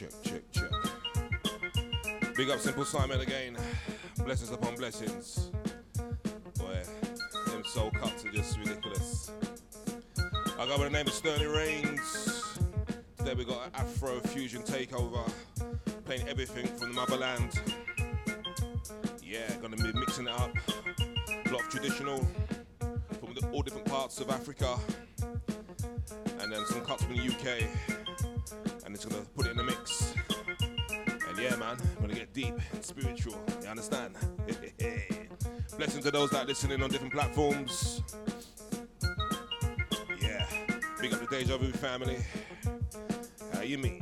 check, check, check. Big up Simple Simon again. Blessings upon blessings. Boy, them soul cuts are just ridiculous. I go by the name of Sterling Reigns. Today we got an Afro fusion takeover, playing everything from the motherland. Yeah, gonna be mixing it up. A lot of traditional from the, all different parts of Africa, and then some cuts from the UK, and it's gonna gonna get deep and spiritual. You understand? Blessing to those that are listening on different platforms. Yeah, big up the Deja Vu family. How you mean?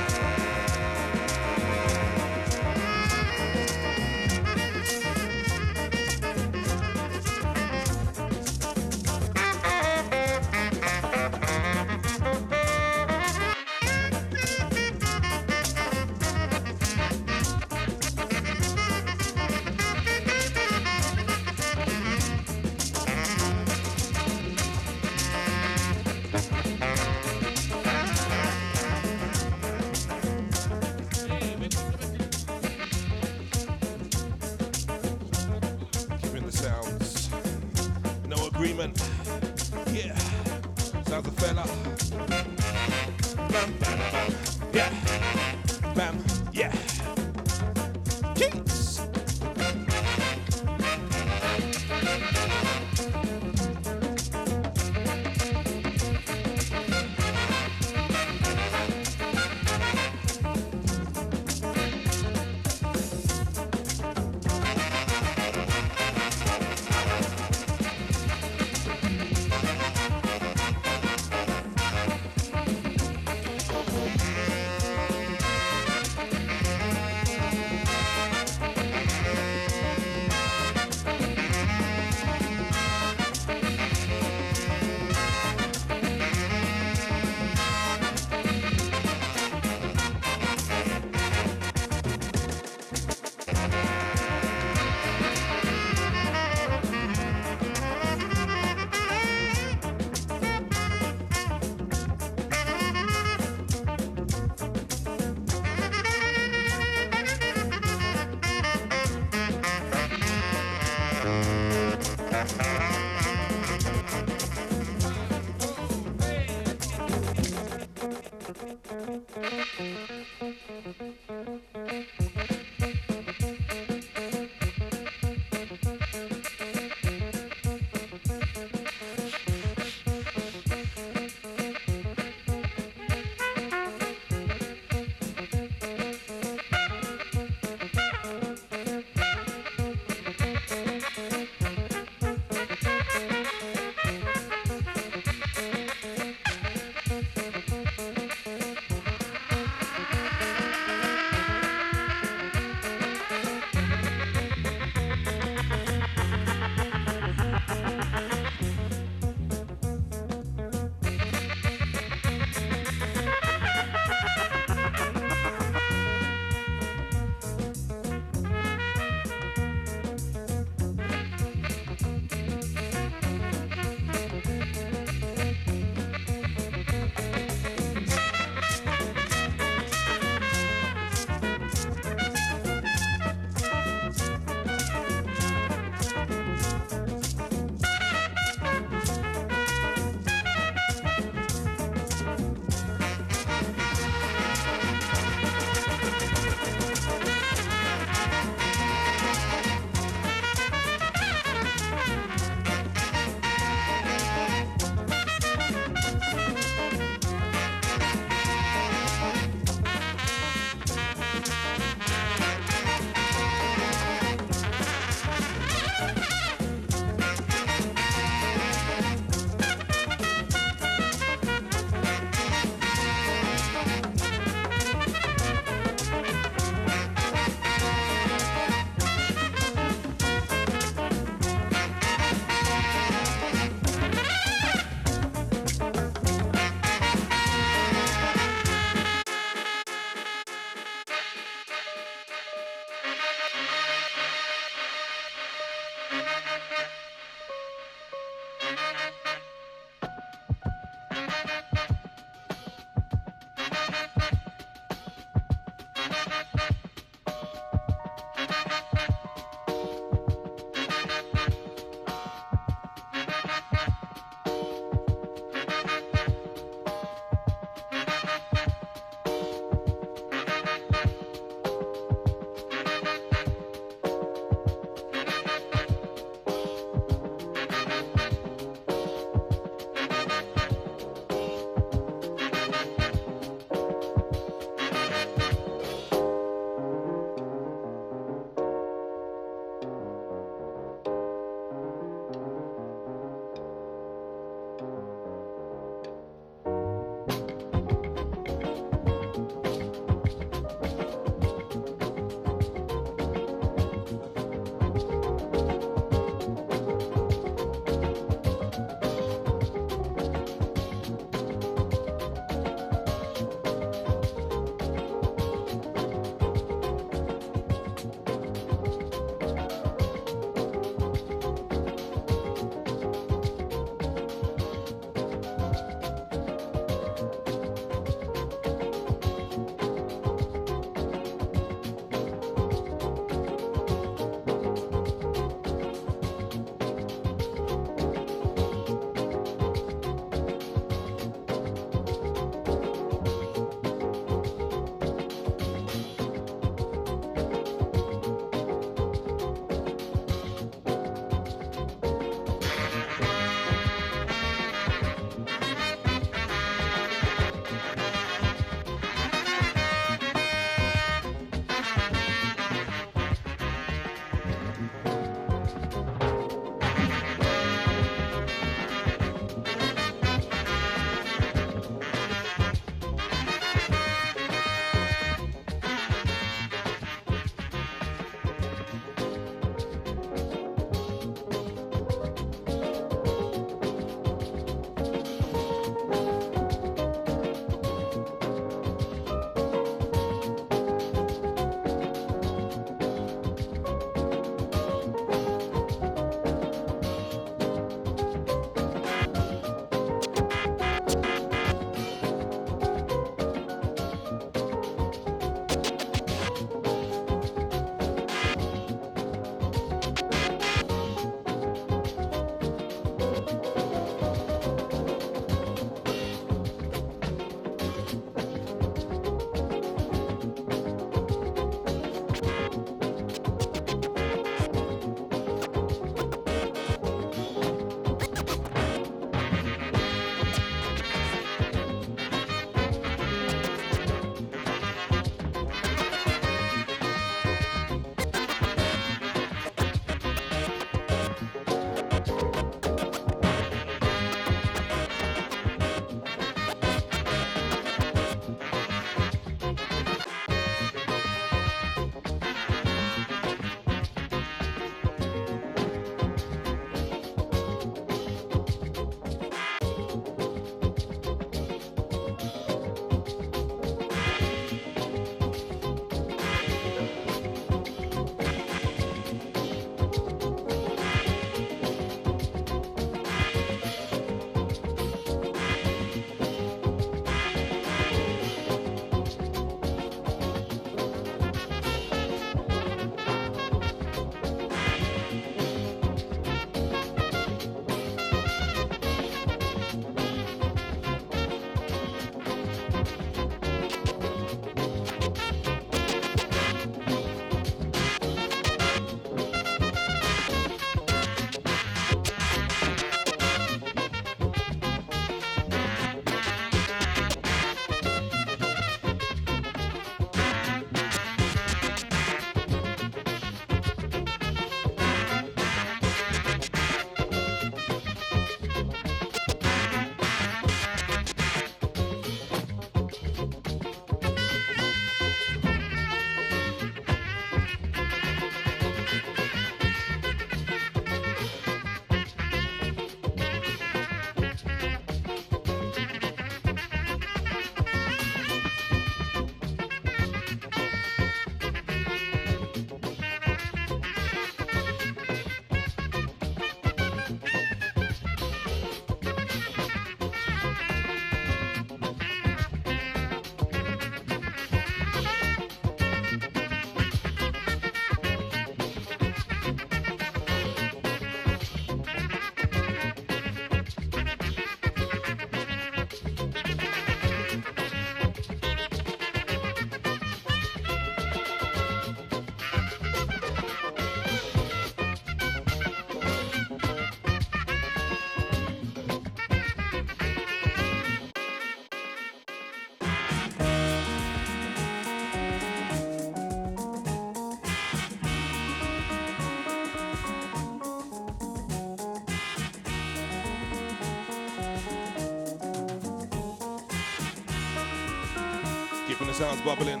Sounds bubbling.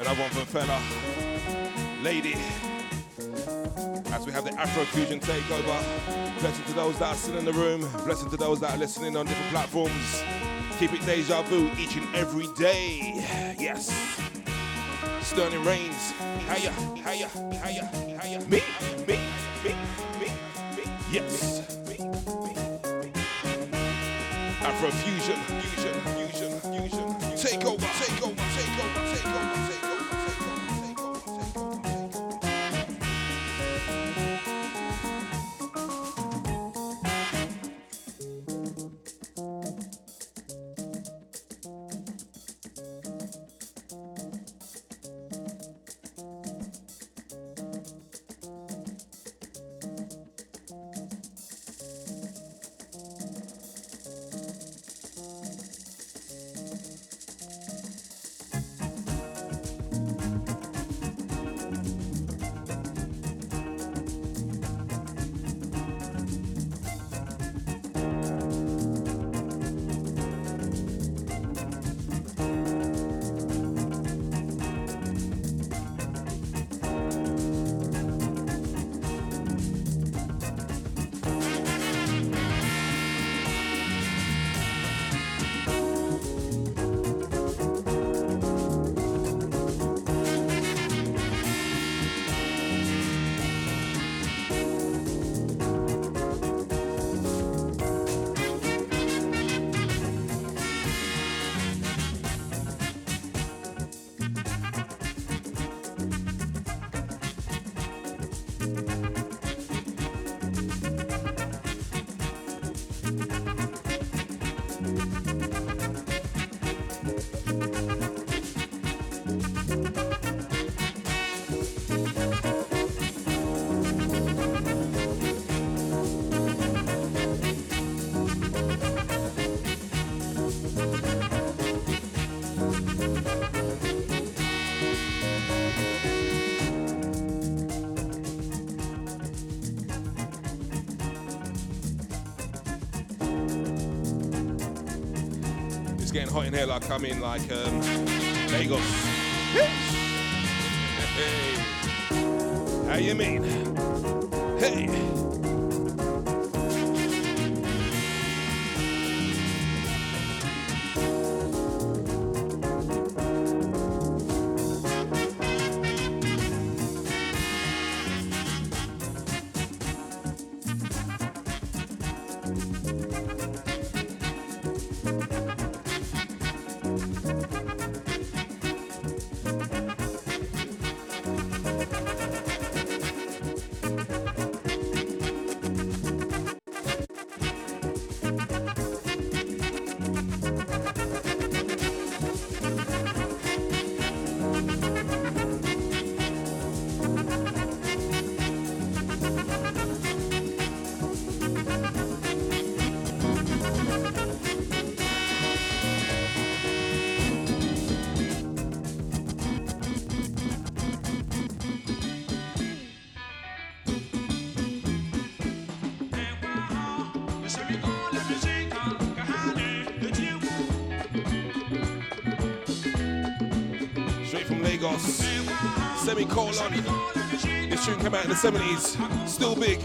Another one from Fela. Lady. As we have the Afrofusion takeover. Blessing to those that are still in the room. Blessing to those that are listening on different platforms. Keep it deja vu each and every day. Yes. Sterling Reigns. Hiya, hiya, hiya, hiya. Me, me, me, me, me. Yes. Afrofusion, getting hot in here like I'm in like um, Lagos. hey. How you mean? Hey. Semicolon. This tune came out in the 70s. Still big.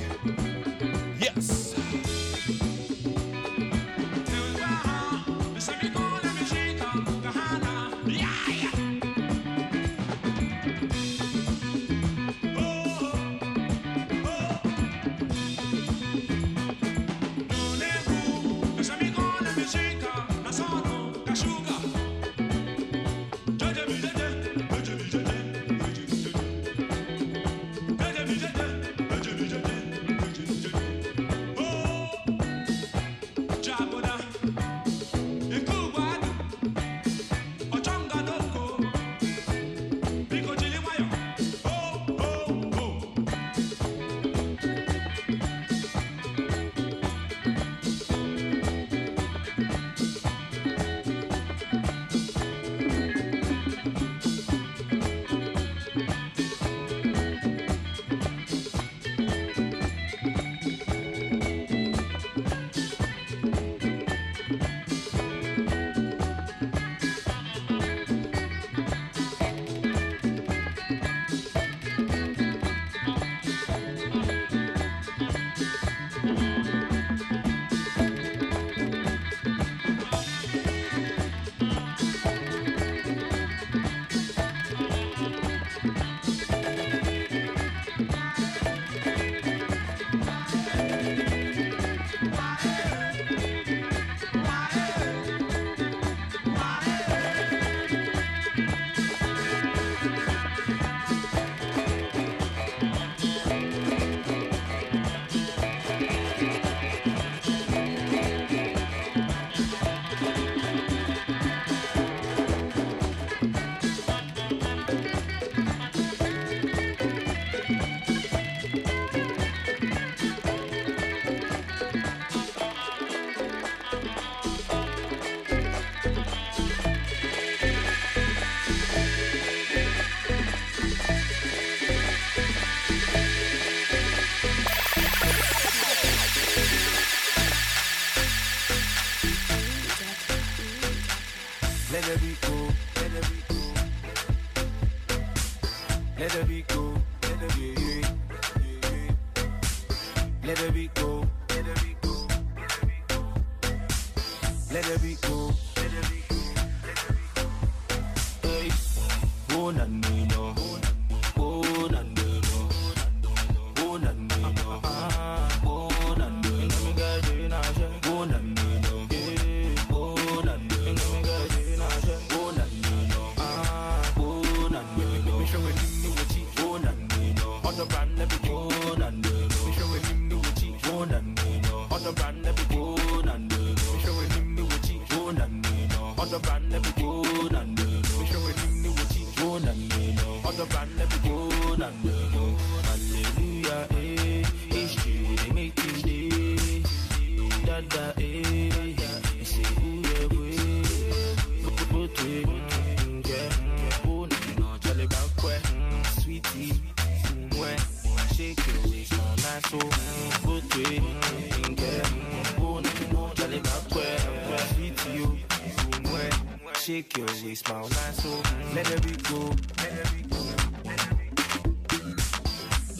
smile nice, so let her be go. Let her be go.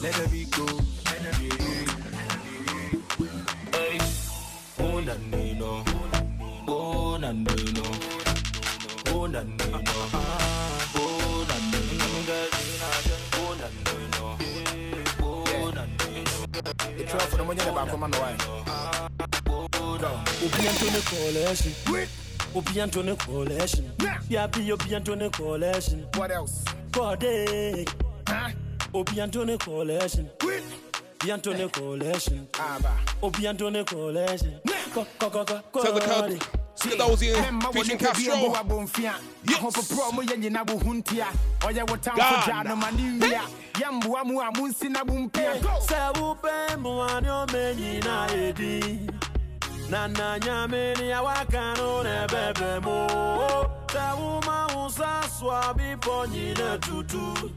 Let her be go. Let her be go. Hey, oh na nino, oh na nino, oh na nino, oh na nino, oh na nino, oh na nino. The truth for the money in the back of my mind. Ne collection. Obianto ne collection. Yabi Obi Antone Collection. What else? Corday. Huh? Obi Antone Collection. Quit. Obi Antone Collection. Abba. Obi Antone Collection. Tell the card. Skadozia, featuring Castro. Yes. God. Sɛ woma wo so a tutu.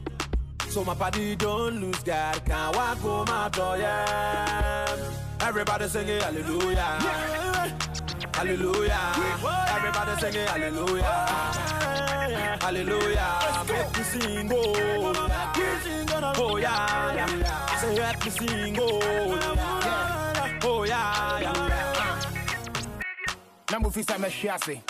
So my party don't lose God, can't walk home oh yeah. Everybody singing hallelujah. Hallelujah. Everybody singing hallelujah. Hallelujah. Make me sing oh. Oh yeah. yeah. Say let me sing oh. Oh yeah. yeah. na mofi sɛ mɛhwe ase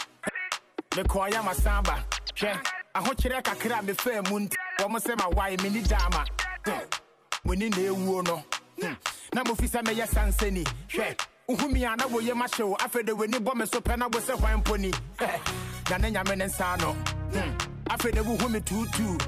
ahokyerɛ kakra a mefaa mu nti wɔm sɛ mawae menni daama muni na ɛwuo no. Na mofi sɛ mɛyɛ sansani hwɛ wohumi a na woyɛ mahye wo. Afei de w'ani bɔ me so pɛ na wo sɛ hwan mpo ni. Na ne nyame ne nsa no. Afei de wohu me tuutuu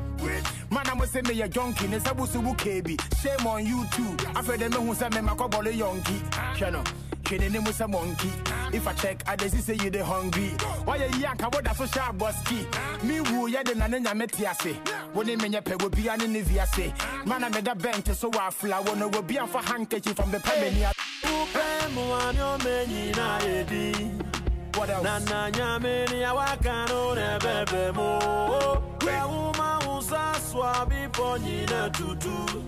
mana mo sɛ meyɛ jonki ne sɛ wo so wo keebi shame on you too. Afei de mehu sɛ memakɔbɔle yɔnki hwɛ no Kidding him with a monkey. If I check, I just say you the hungry. Why you yank? I would so sharp busky. Me woo, yeah, the nana metiase. When they menya pe will be an in viase. Man, I made a bench, so I fly. Wanna will be on for handkerchief from the Pamania. What else? Nana nyamini ya wakano nebebe mo Kwa uma usa swabi po nyina tutu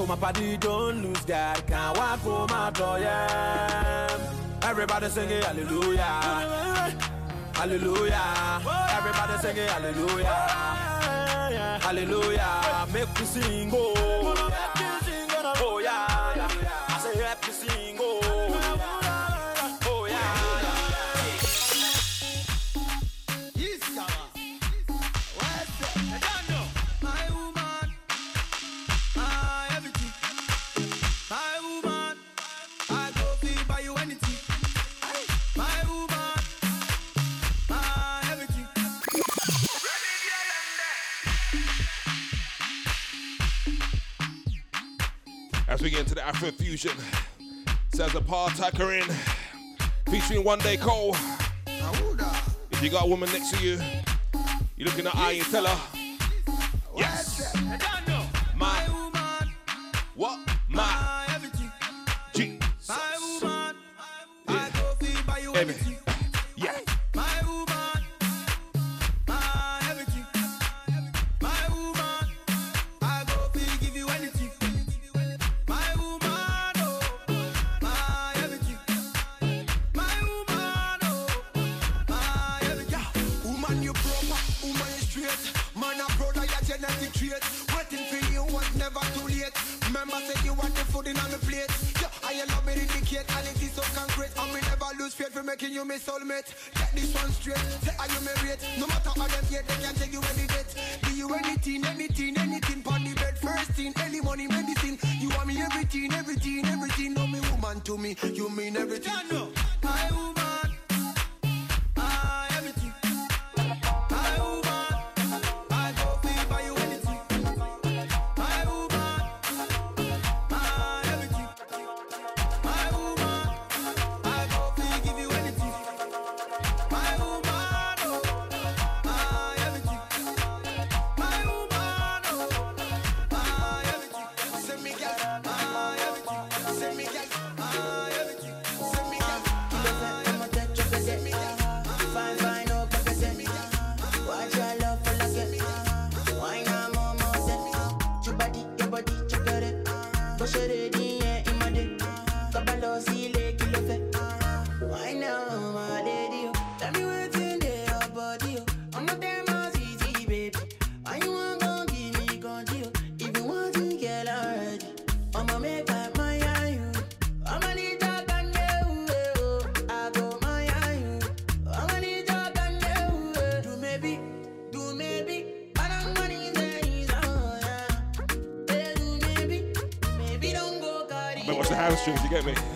so my body don't lose God. Can't walk home out oh yeah. Everybody singing hallelujah. Hallelujah. Everybody singing hallelujah. Hallelujah. Make me sing oh. Oh. Yeah yeah. I say let As we get into the Afro fusion, says a Patoranking featuring Wande Coal. If you got a woman next to you, you look in the eye and tell her, yes, My woman, what? My everything. Jesus, My woman, I go buy you yeah. My nothing on the plate. Yeah, I love me dedicate, quality so concrete. And we never lose faith for making you my soulmate. Get this one straight, say are you married? No matter how them yet, they can take you any date. Do you anything, anything, anything? Pon the bed, first thing, any money, medicine. You want me everything, everything, everything. No me woman to me, you mean everything. I woman. hamstrings, you get me?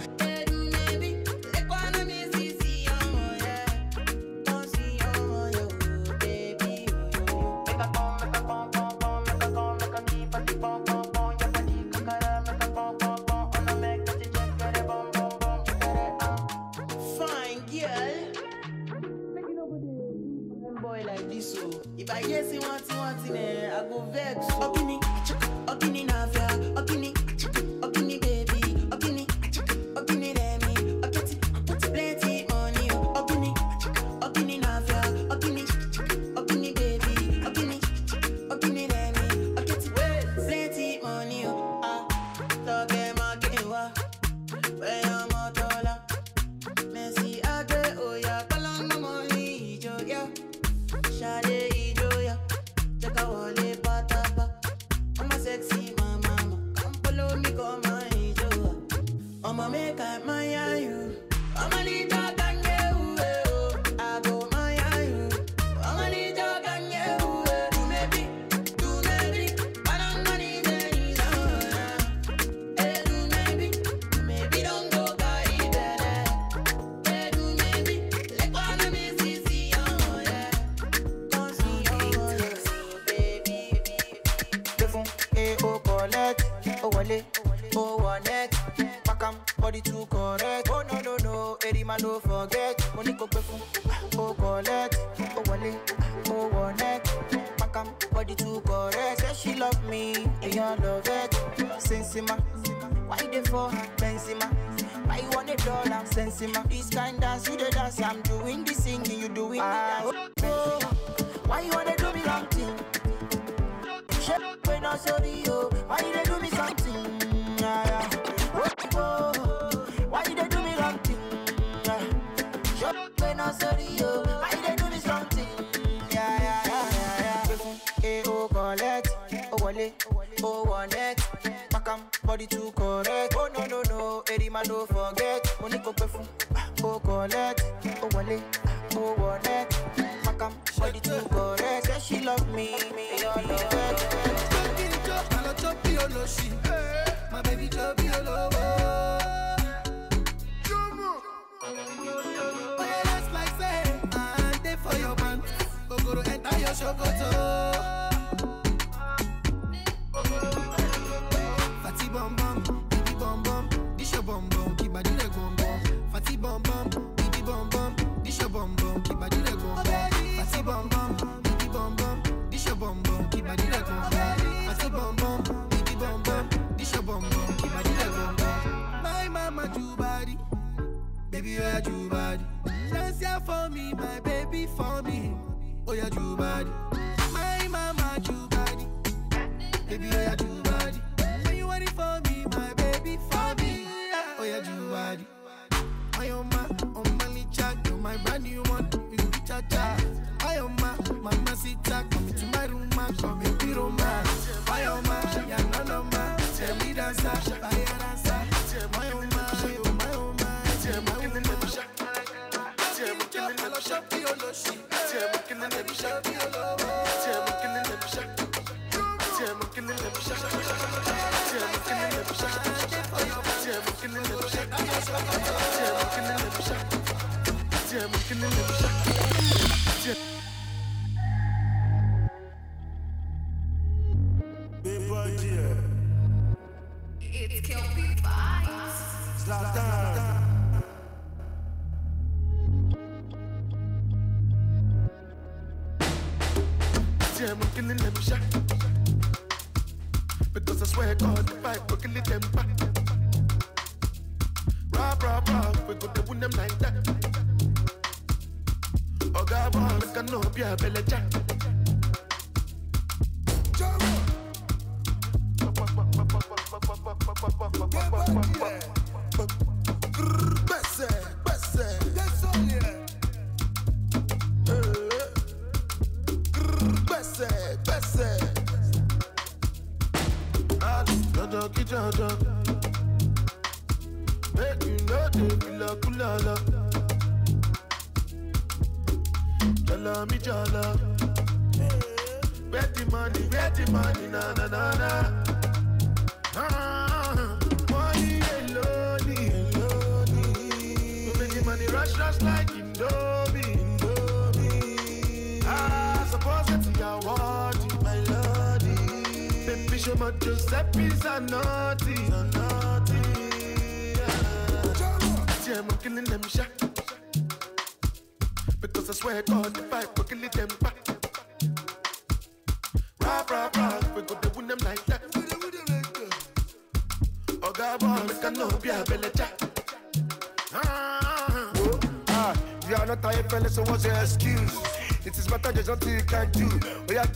Looking in the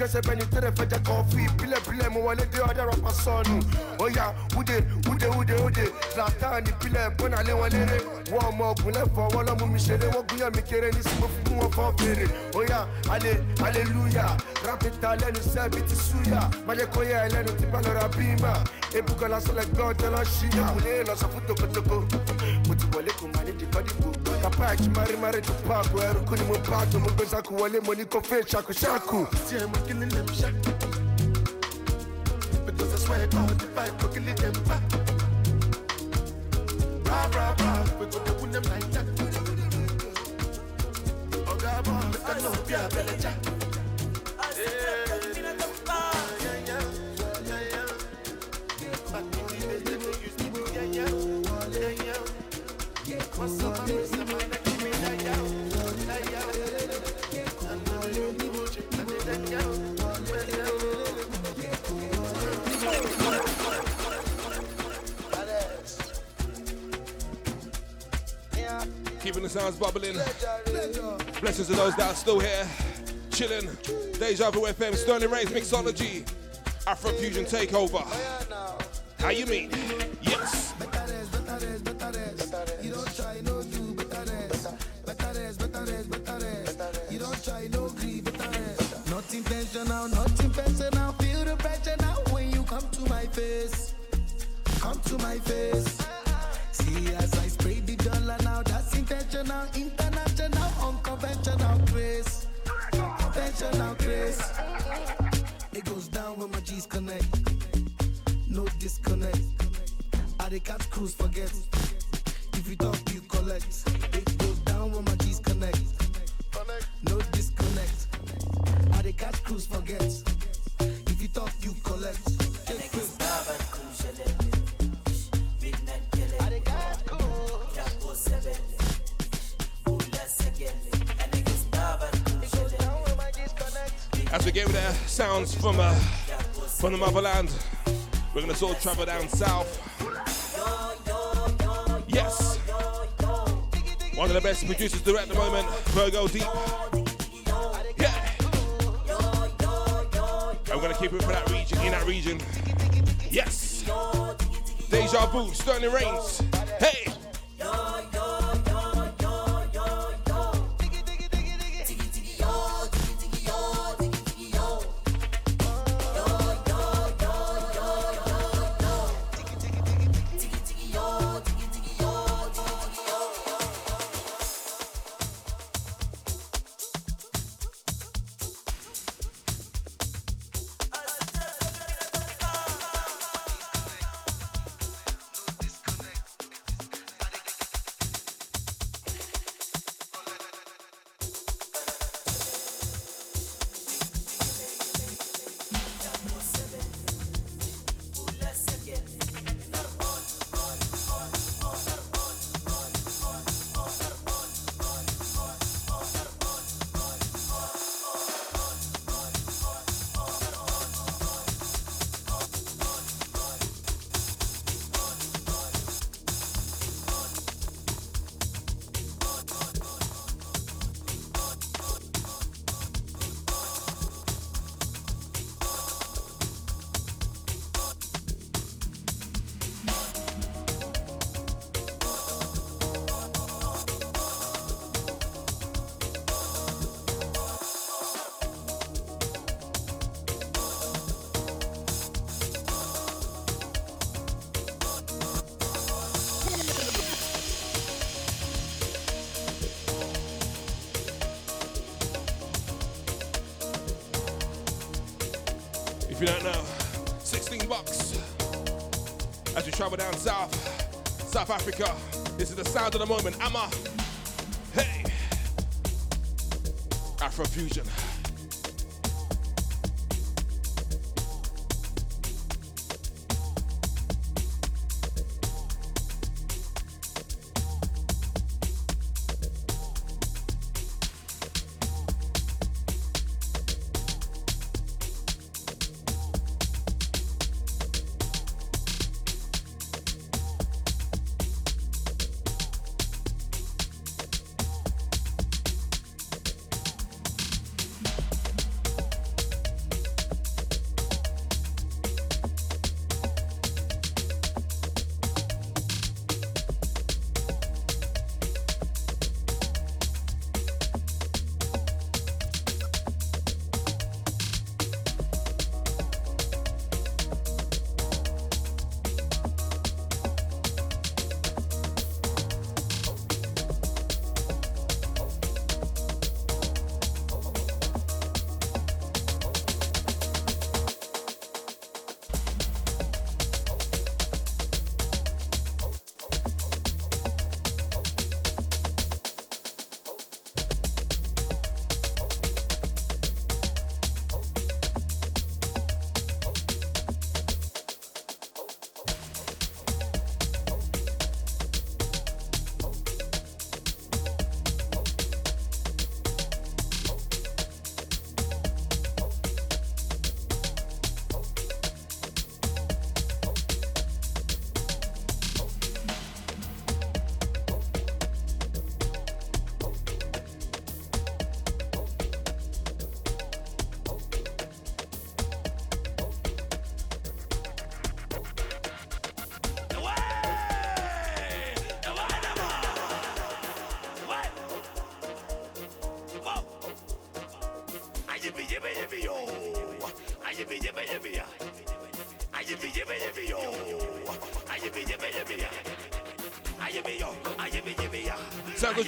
ẹsẹ̀ bẹ́ni tẹ́lẹ̀ fẹ́ jẹ́ kan fún ìpínlẹ̀ mo wọlé dé ọjọ́ rọpa sọnù oya ude ude ude ude, zlatan ìpínlẹ̀ gbọ́nà lé wọn léré wọ́n ọmọ ogun lẹ́fọ̀ wọ́n lọ́mú mi ṣeré wọ́n gúnyàn mi kéré ní sinmi fún wọn fọ́ fèrè oya ale aleluya rapita lẹ́nu sẹ́bi ti súyà májẹ́ kó yẹ ẹlẹ́nu ti bá lọ́ra bímà ebúkọ lásán lẹ́gbẹ́ ọjọ́ lọ́ ṣíyà kò ní lọ sọ fún tokotoko. Mike chimarimari kupakwa eruku ni mupato mugweza kuwale moni kofe shaku shaku. Siye mwikilile mshaku because I swear God FM Sterling Reigns Mixology, Afrofusion Takeover. How you mean? sounds from uh, from the motherland. We're gonna sort of travel down south. Yes, one of the best producers there at the moment, Virgo Deep. Yeah, We're gonna keep it for that region, in that region. Yes, Deja Vu, Sterling Reigns. Hey. sound of the moment. I'm a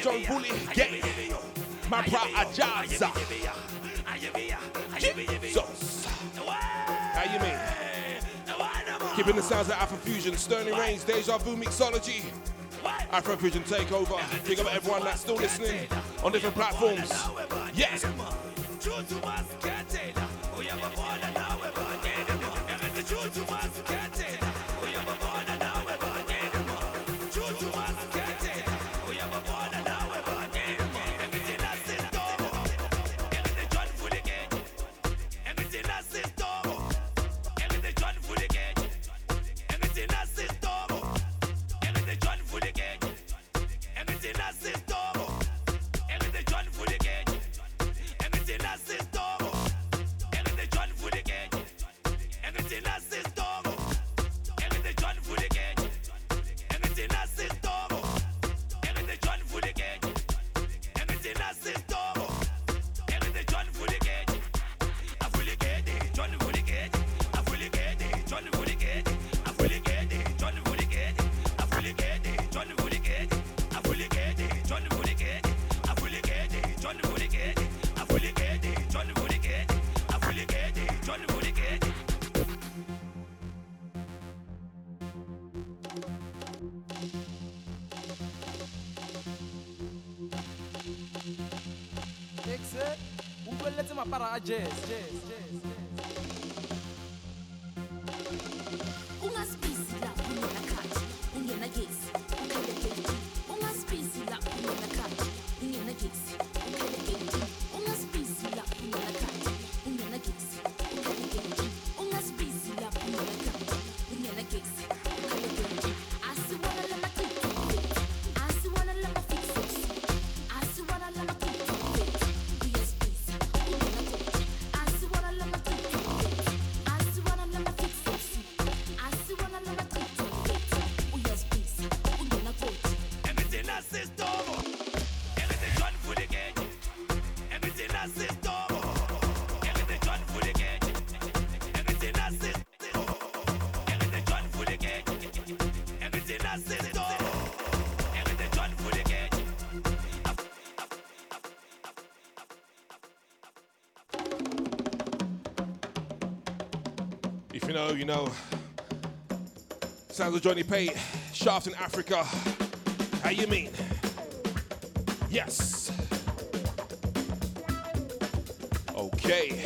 John Bully, get my bra Ajaza. Jesus. How you mean? Keeping the sounds of Afrofusion, Sterling Reigns, Deja Vu Mixology, Afrofusion Takeover. Big up everyone that's still listening on different platforms. You know. Sounds of Johnny Pate, Shaft in Africa. How you mean? Yes. Okay.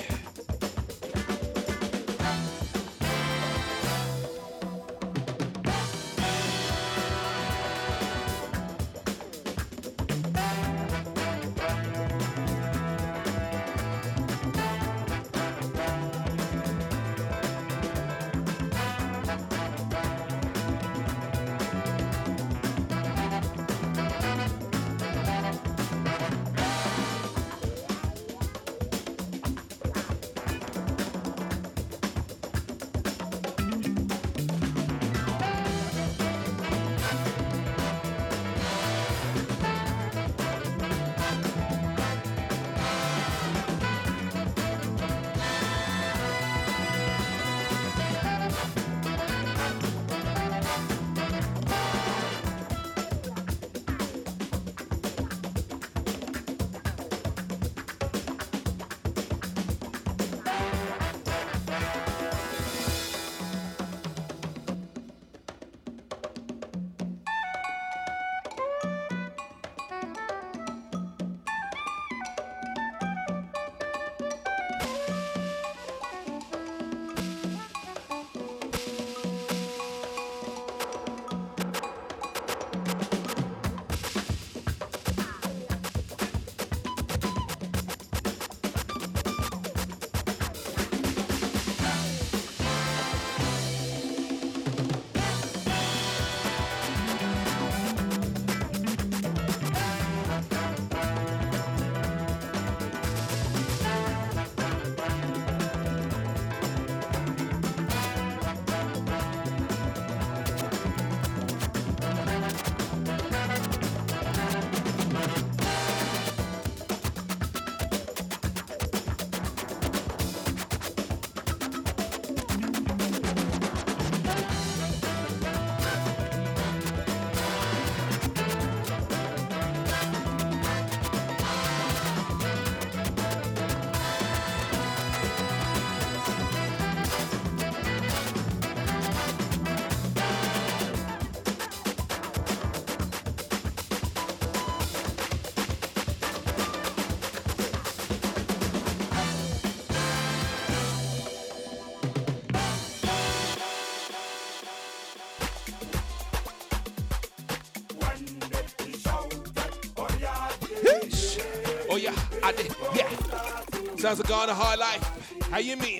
Sounds like Ghana high life. How you mean?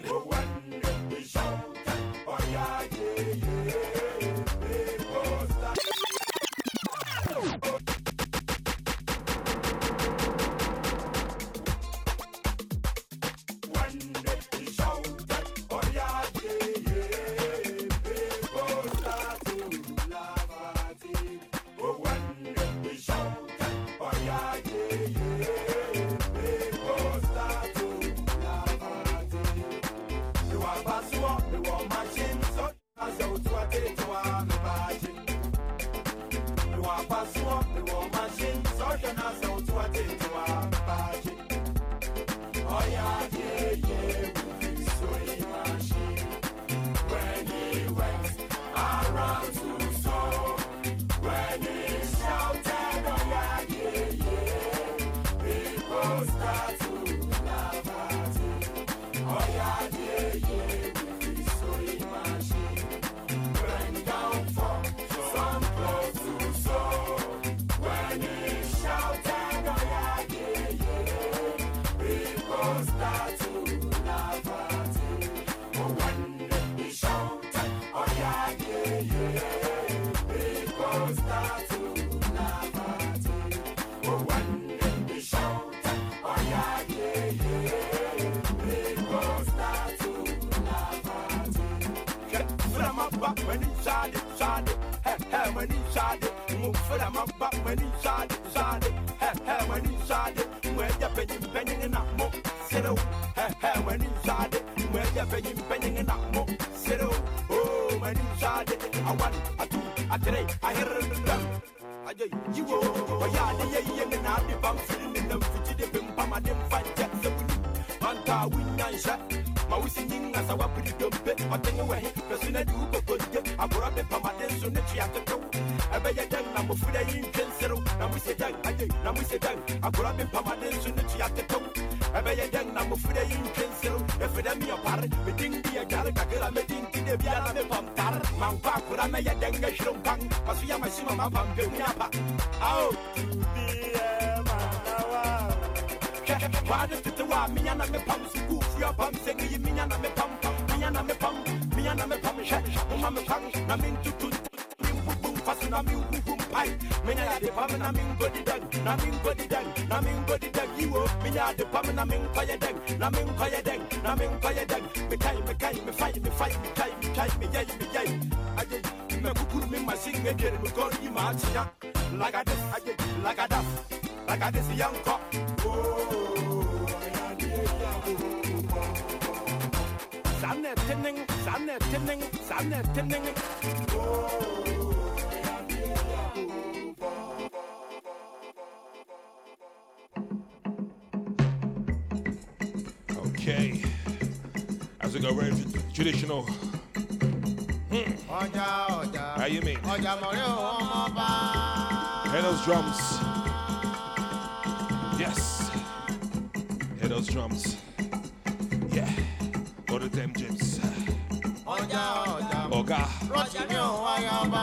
inside it, move for the map back when inside it, inside it, hey, hey, when inside it, where you're penny penny and not more, sit out, hey, hey, when inside it, where you're penny penny and not more, sit out, oh, when inside it, I want, I do, I today, I hear it, them. Ayo, you go, oh, yeah, the yeah, yeah, and I'll be bouncing in them, fidget, the bim, bam, and them fight, jet, the win, Manta, win, and shot. My wishing as I want to do, but I think you're a hit, because you're not me pamade nso ne tua tetew ɛbɛyɛ dɛn na mofura yi ntwe nserew na mo se dɛn agye na mo se dɛn abora me pamade nso ne tua tetew ɛbɛyɛ dɛn na mofura yi ntwe nserew me ɔpare medin di agyare kakra medin ti de biara me pamtare mankɔ akora mɛyɛ dɛn ahwere nkwan maso yɛ mahyima mapampɛmu apa ao Wade tete wa minya na me pam suku fia pam segi yi minya na me pam pam minya na me pam minya na me pam she uma me pam na min tutu min bu bum fasu na min bu bum pai minya ya de pam na min godi dag na min godi dag na min godi dag yiwo minya de pam na min koye dag na min koye dag na min koye dag me kai me kai me fai me fai me kai me kai me yai me yai aje me kukuru me masing me kere me gori yi ma tia like a this aje like a that like a this young cop Sanne tinning, sanne tinning, sanne tinning. Okay. As we go very traditional. ọjà ọjà How you mean? ọjà mọ̀rẹ́ ò ọmọ bá. Hear those drums. Yes. Hear those drums. Yeah. Go to them gyms. ọjà ọjà Oga. rọ́ọ̀tì mi ò wáyà ọba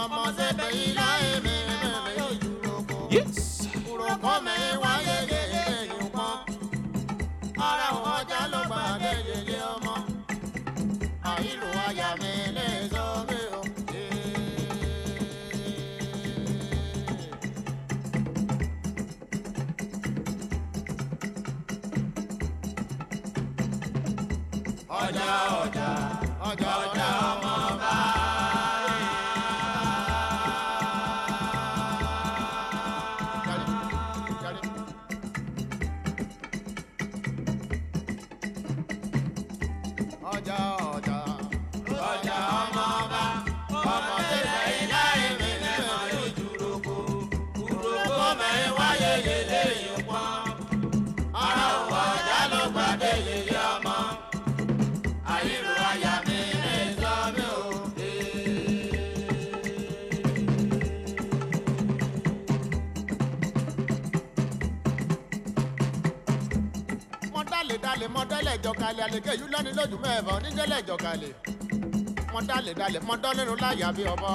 ọmọ sẹ́bẹ̀ yìí láyé mi mẹ́mẹ́ yóò dúró kó. Yes. kúrò kọ́ mi wáyé ọjà ọjà ọjà ìjọkalẹ̀ àlèké yìí lọ́ni lójú mẹ́ẹ̀fọ́ onídẹ́lẹ̀ ìjọkalẹ̀ mo dálé dálé mo dán lẹ́nu láyà bí ọbọ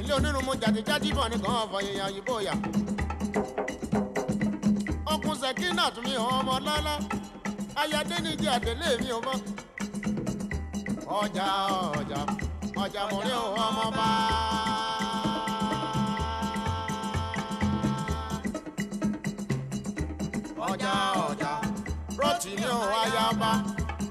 ilé onírun mo jáde jájí bọ̀ ní kàn fọ yíyan yìí bóyá. ọkùn sẹ́kínà tún mi hàn ọmọ lọ́lá ayáde ní ìdí àdélé mi ò mọ́. ọjà ọjà ọjà mo rí òun ọmọ bá. ọjà ọjà rọ́ọ̀tì ní òun ayaba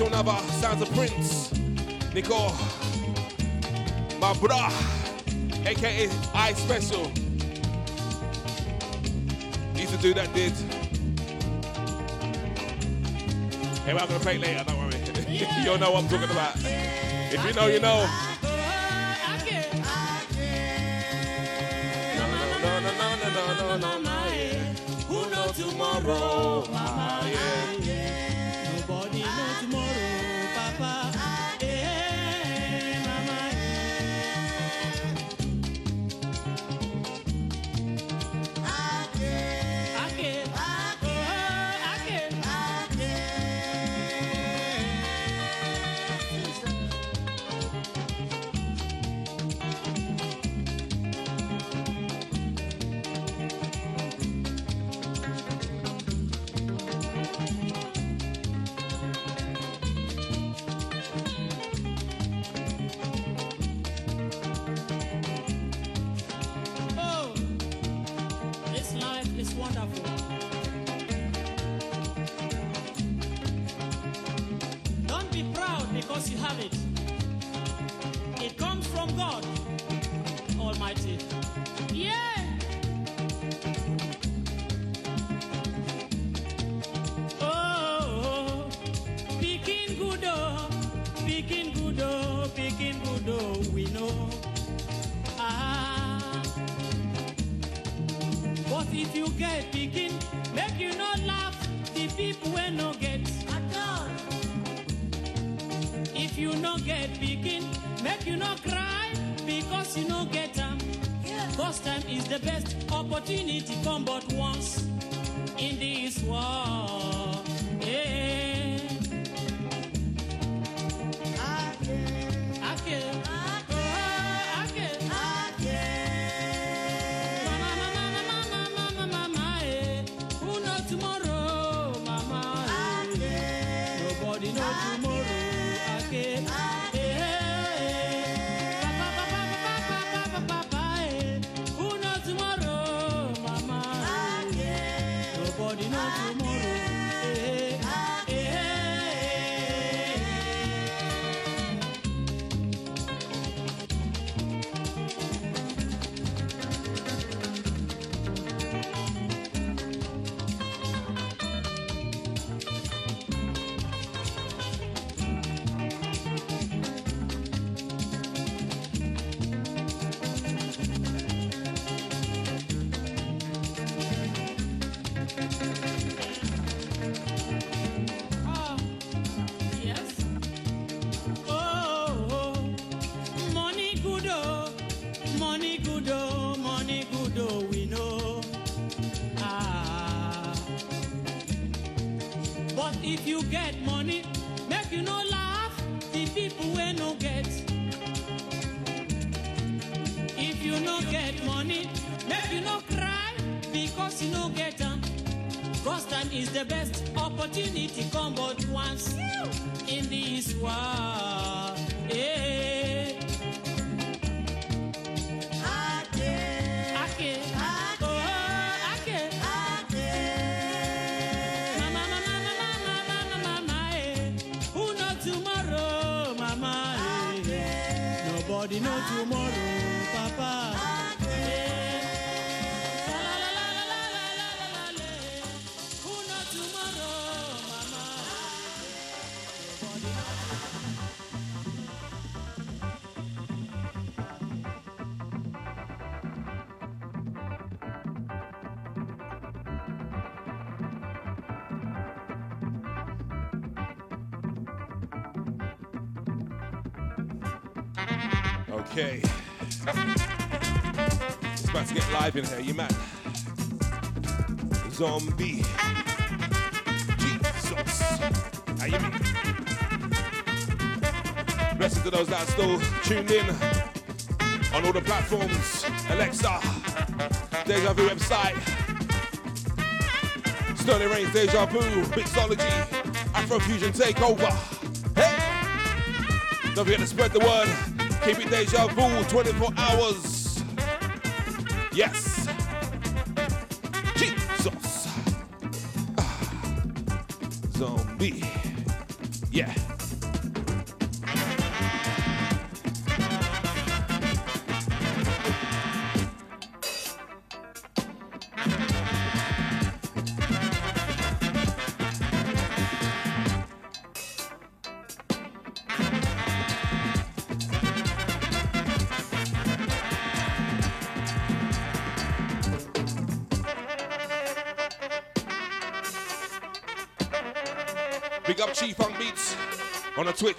to another Sounds of Prince, Nicole, my brother, aka I Special. Need to do that did. Hey, well, I'm gonna play later, don't worry. You'll know what I'm talking about. If you know, you know. vibing here, you man. Zombie. Jesus. How you mean? Blessing to those that are still tuned in on all the platforms. Alexa, Deja Vu website. Sterling Reigns, Deja Vu, Mixology, Afrofusion Takeover. Hey! Don't forget to spread the word. Keep it Deja Vu 24 hours. Yes.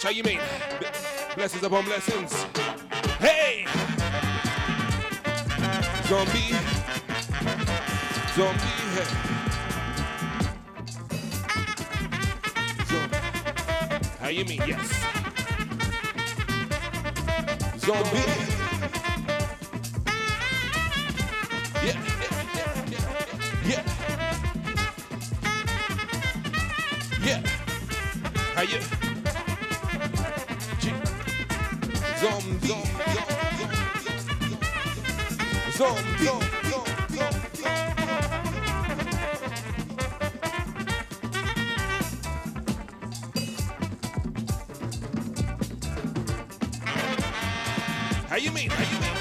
How you mean? Blessings upon blessings. How you mean? How you mean?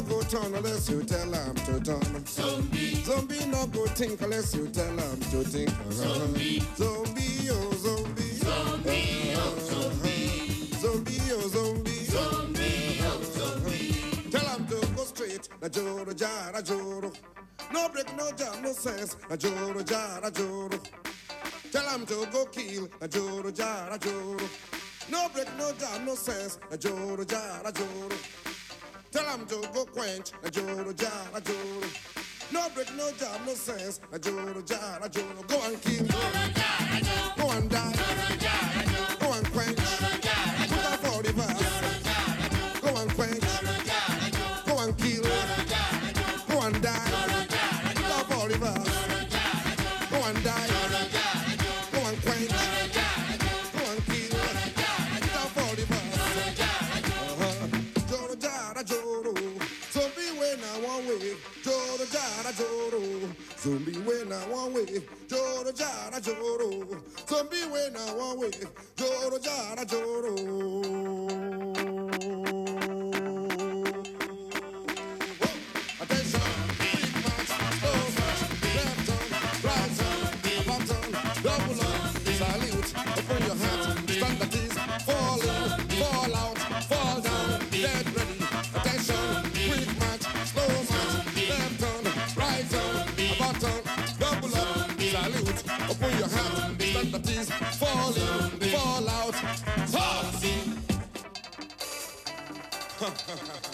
not go turn unless you tell him to turn. Zombie. Zombie not go think unless you tell him to think. Zombie. Zombie, oh zombie. Zombie, oh zombie. Zombie, oh zombie. Zombie, oh zombie. Tell him to go straight. Na joro jara joro. No break, no jam, no sense. Na joro jara joro. Tell him to go kill. Na joro jara joro. No break, no jam, no sense. Na joro jara joro. Tell him to go quench. Na joro jara joro. No break, no jam, no sense. Na joro jara joro. Go and kill. Go and die. Go and quench. jara joro. zombie be when I want with joro jara joro. ha ha ha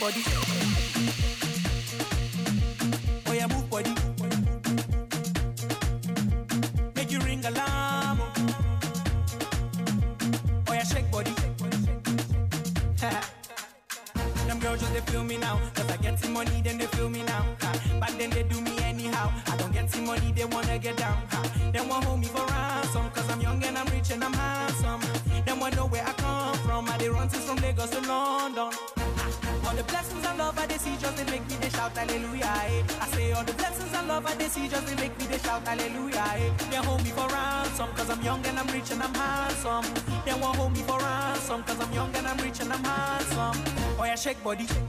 body. Body.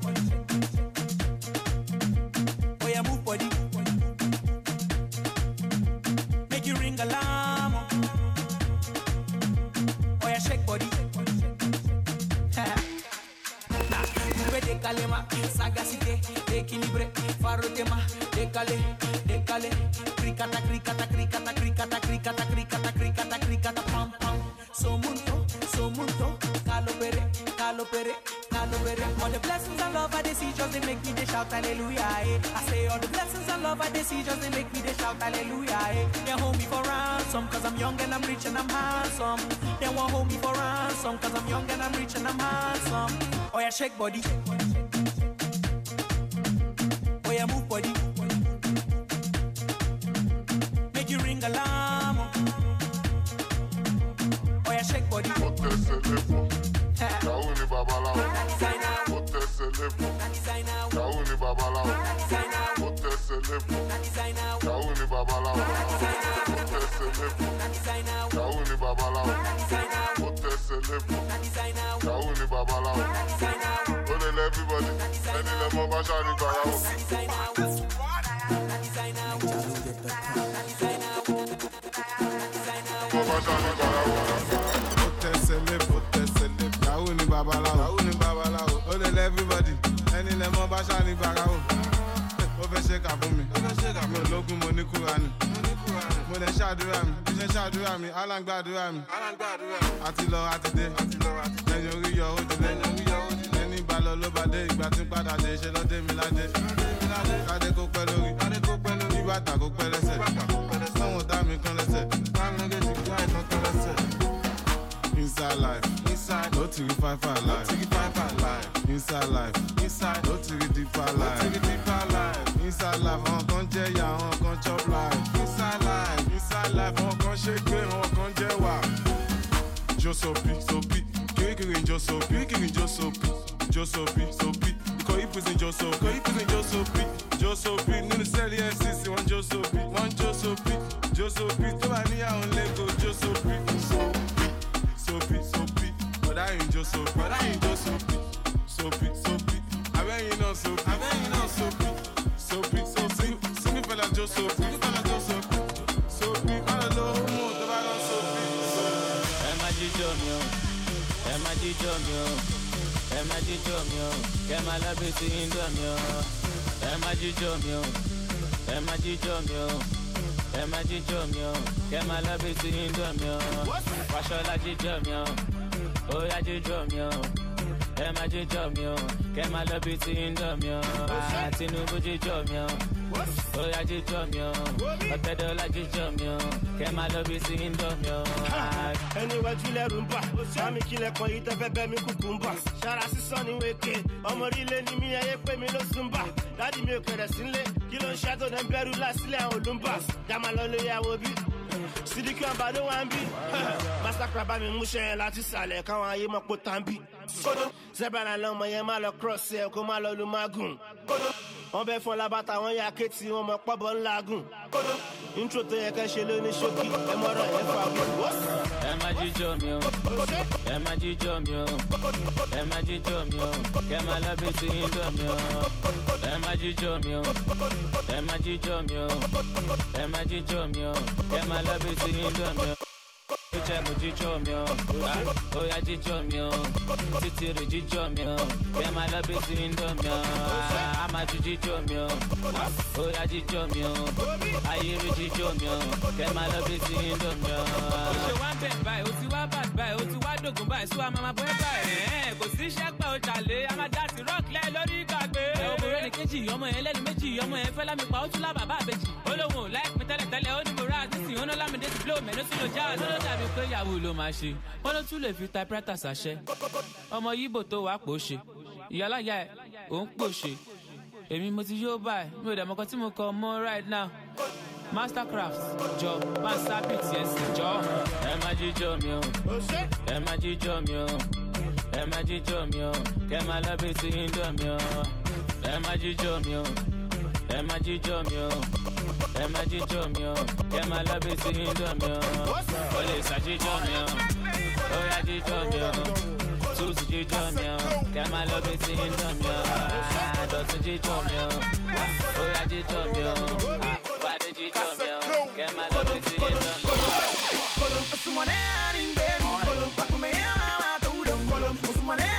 Rich and I'm handsome. They won't hold me for ransom cause I'm young and I'm rich and I'm handsome. Oh yeah, shake body. Mi aláǹgbàdúrà mi àti lọ àti dé jíjọ mi o. Ẹ má jíjọ mi o. Kẹ má lábẹ sí indọ mi o. Ẹ má jíjọ mi o. Ẹ má jíjọ mi o. Ẹ má jíjọ mi o. Kẹ má lábẹ sí indọ mi o. Wàṣọlá jíjọ mi o. Óyá jíjọ mi o. Ẹ má jíjọ mi o. Kẹ má lábẹ sí indọ mi o àtinúbù jíjọ mi o óyá jíjọ mi o ọtẹdọlá jíjọ mi o kẹ má lábẹ sí indọ mi o. ẹni wájú lẹ́rù ń bà sami kílẹ̀ kan yìí tẹ́fẹ́ bẹ́ mi kúkú ń bà. Ṣara sísán ní wéke ọmọ orílẹ̀ ni mí ayé pé mi ló sún bà. Dádì mi ò kẹrẹ̀ sílé kí ló ń ṣàtò náà bẹ̀rù lásìlẹ̀ olùmbà? Dàmà lọ lè yàwó bí. Sídìkì àbádó wa ń bí. Masakra bá mi múṣẹ́ láti sàlẹ̀ káwọn ayé mọ̀ pé tàbí sẹ́bàrà lọ́mọ yẹn má lọ cross ẹ̀ kó má lọ lu magun wọ́n bẹ fún labata wọn ya kéètì wọn mọ pọ́bọ̀ ńlá gùn. Intro tó yẹ kẹ́ ṣe lóní ṣókí ẹ mọ̀rọ̀ ẹ fà ẹ má mi má mi má mi o. Má mi má mi má mi má mi o. Má mi o. Jíjẹ mo jíjọ mi o, ó yá jíjọ mi o, títí rè jíjọ mi o, kẹ má lábẹ́ sí indọ mi o, á má ju jíjọ mi o, ó yá jíjọ mi o, ayé rè jíjọ mi o, kẹ má lábẹ́ sí indọ mi o. ó ṣe wá ń bẹ̀ báyìí ó ti wá bà báyìí ó ti wá dògùn báyìí sún àmọ́ máa bọ́ ẹ báyìí kò sí iṣẹ́ pẹ́ ó ṣàlẹ̀ a máa dá sí lẹ́ lórí ìgbàgbé. ẹ ó tún ó ó ó ná lámìdé ti blow mẹ́nu sí lo já ló ló dàbí pé ìyàwó ló máa ṣe. Wọ́n ló tún lè fi typewriter ṣàṣẹ. ọmọ yíbò tó wàá pò ṣe ìyálàyà ẹ̀ òun pò ṣe èmi mo ti yóò báyìí. Mi ò mọ́kàn tí mo kọ mọ́ right now. Mastercraft jọ. Ń sábìt yẹn sì jọ. ẹ má jíjọ mi o. Ẹ má jíjọ mi o. Ẹ má jíjọ mi o. Kẹ má lábẹ́ sí indọ mi o. Ẹ má jíjọ mi o ẹ má jíjọ mi o ẹ má jíjọ mi o kẹ má lábẹ́ sí indọ mi o ó lè ṣàjíjọ mi o ó yá jíjọ mi o túùtù jíjọ mi o kẹ má lábẹ́ sí indọ mi o àdọ̀tún jíjọ mi o ó yá jíjọ mi o àpàdé jíjọ mi o kẹ má lábẹ́ sí indọ mi o. Yeah.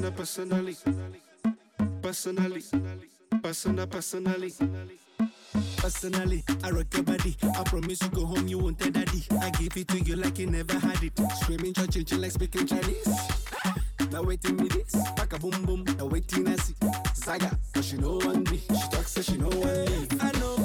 persona, personally, personally, persona, personally. Personally, I rock your body. I promise you go home, you won't tell daddy. I give it to you like you never had it. Screaming, church, like speaking Chinese. Now waiting me this, Pack a boom boom. Now waiting I see. Saga, but she know one me. She talks, so she know one me. I know.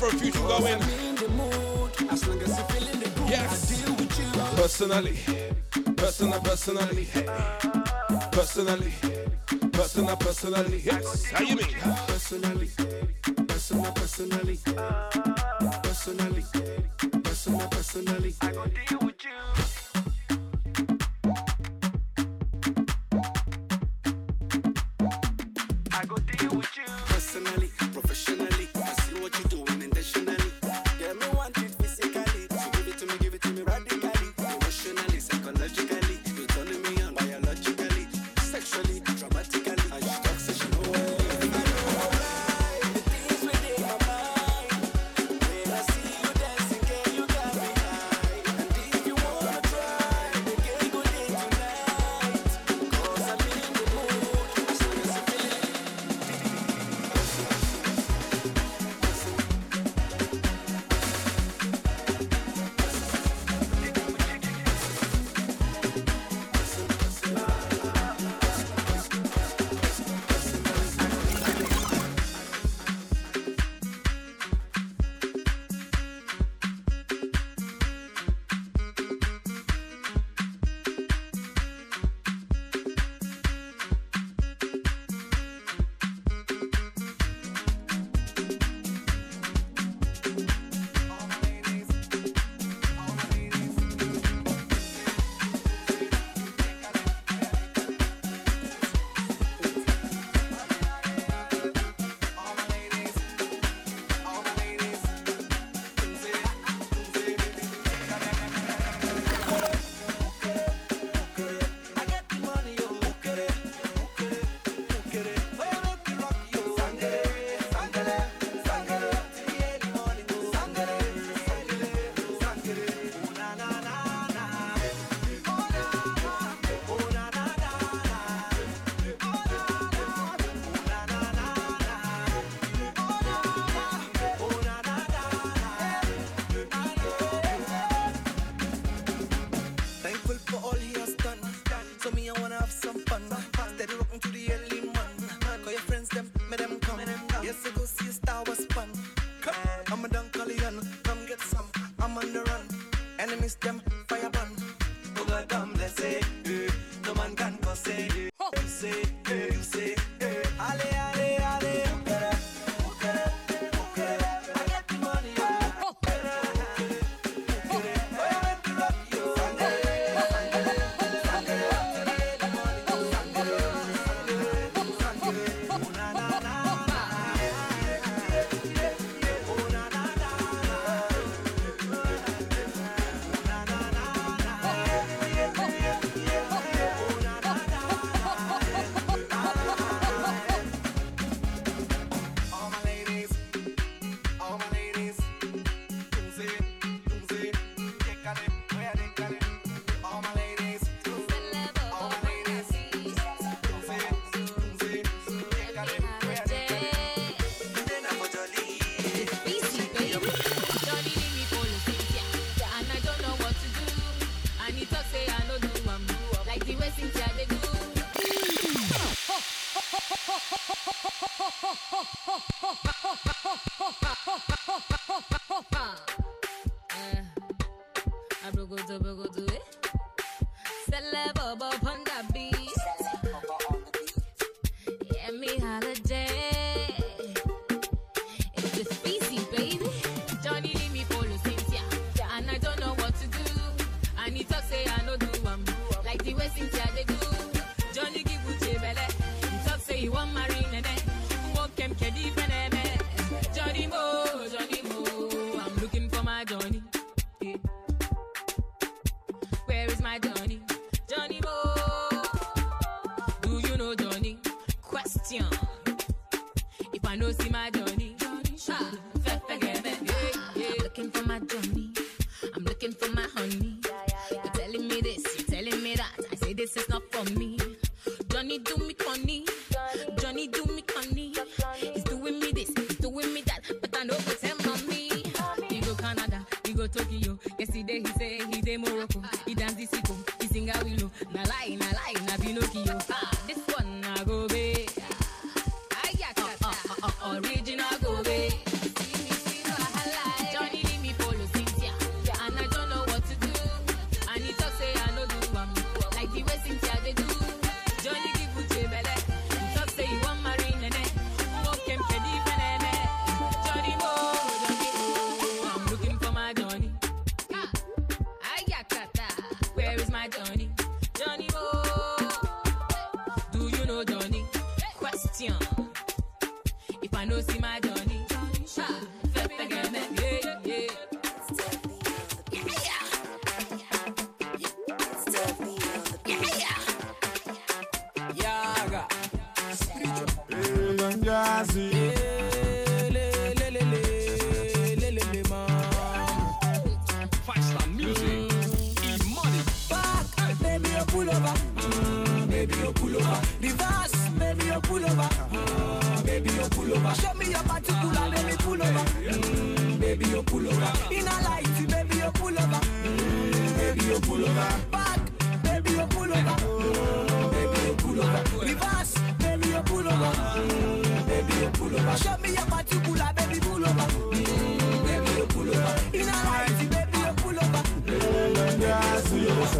for a few to go in. Yes. Personally, personal, personally, personally, personal, personally. Yes. How you mean? Personally, personal, personally, personally.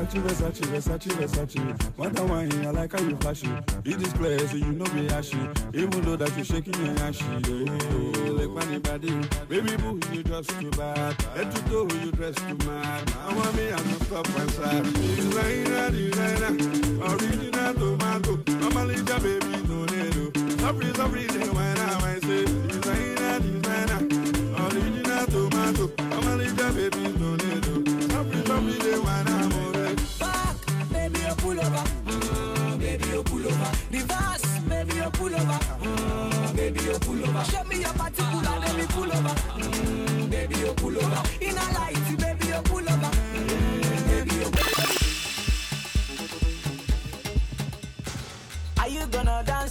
Versace, Versace, Versace, Versace. Wonder why I like how you flash it. in this place. you know me, ashy. Even though that you shaking your ashy. Yeah, oh, like money body. Baby boo, you dress too bad. Head to toe, you dress too mad. I want me, I'm not stop and sad. Designer, designer. Original tomato. Normally, the baby don't need to. Sorry, sorry, they wine, I say.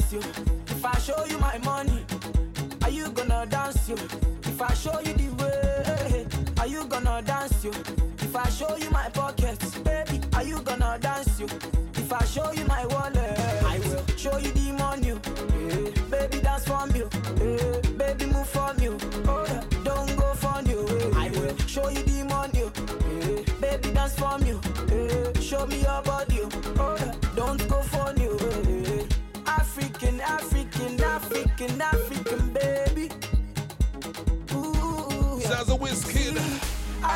dance you? If I show you my money, are you gonna dance you? If I show you the way, are you gonna dance you? If I show you my pockets, baby, are you gonna dance you? If I show you my wallet, I will show you the money. Yeah. Baby, dance for me. Yeah. Baby, move for me. Oh, yeah. don't go for you. I will show you the money. Baby, dance for me. Show me your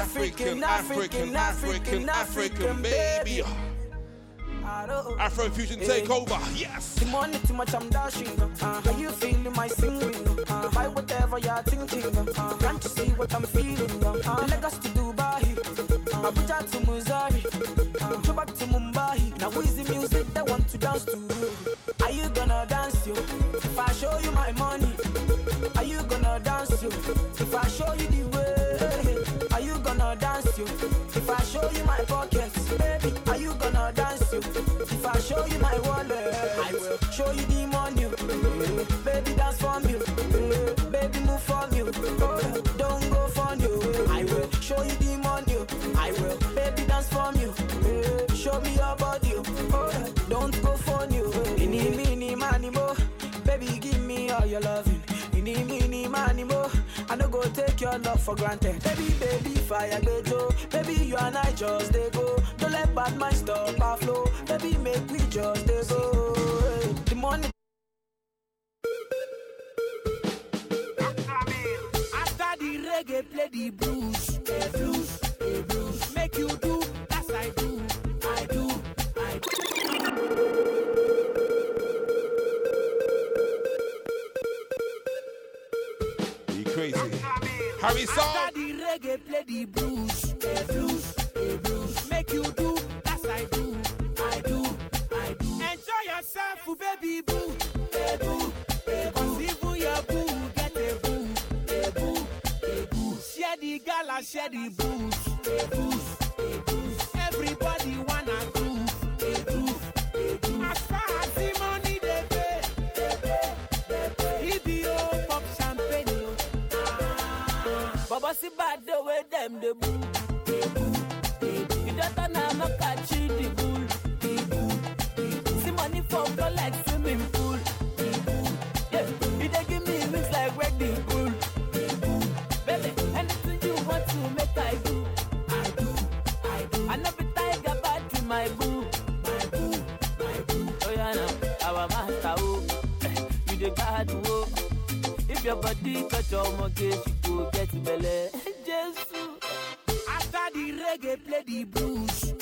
African, African, African, African, baby. Afro Fusion takeover. Yes. The money too much, I'm dashing. Uh, how you feeling my singing? Uh, buy whatever you're thinking. Uh, can't you see what I'm feeling? Uh, Lagos to Dubai, uh, Abuja to Missouri, uh, go back to Mumbai. Now who's the music that want to dance to? Are you gonna dance yo? If I show you my money, are you gonna dance yo? If I show you the show you my pockets, baby, are you gonna dance yo? If I show you my wallet, I will show you the money. Baby, dance for me. Baby, move for me. Don't go for you. I will show you the money. I will. Baby, dance for me. Show me your body. Don't go for you. Ini, mini, money, mo. Baby, give me all your loving. Your love for granted. Baby, baby, fire go Baby, you and I just they go. Don't let bad mind stop our flow. Baby, make we just they go. The money. After the reggae, play the blues, the blues. Harry Song. After the reggae, play the blues, the blues, the blues. Make you do as I do, I do, I do. Enjoy yourself, baby boo, eh, boo, eh, boo. even your boo get a boo, a boo, a boo. Share the gala, share the booze, a booze, a booze. Everybody wanna groove, a groove, a groove. As far as Si bad the way them the boo. You don't a knock at you the bull. See money for flow like swimming pool. Yeah, you dey give me wings like wedding bull. Baby, anything you want to make I do. I do, I do. I never tiger bad to my boo. My boo, my boo. Oh yeah, now our master oh, you the god oh. If your body touch your mortgage, you go reggae, play the blues,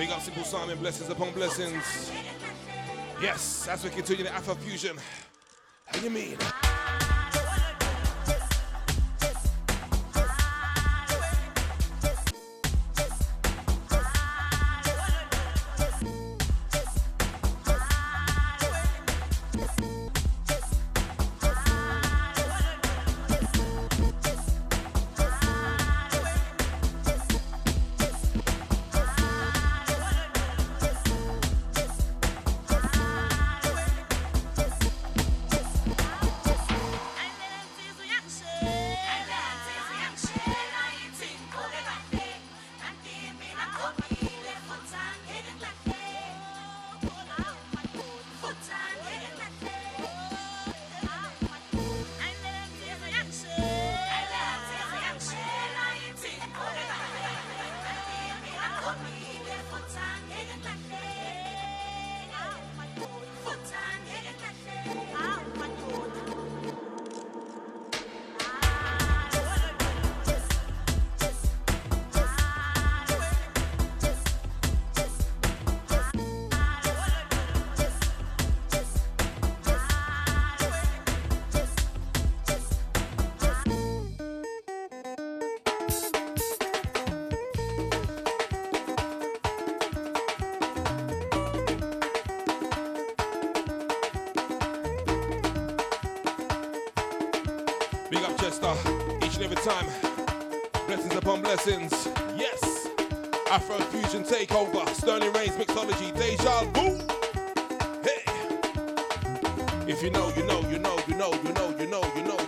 Big up Simple Simon, blessings upon blessings. Yes, as we continue the Afro Fusion. How you mean? Big each and every time. Blessings upon blessings. Yes. Afro Fusion Takeover, Sterling Reigns Mixology, Deja Vu. Hey. If you know, you know, you know, you know, you know, you know, you know,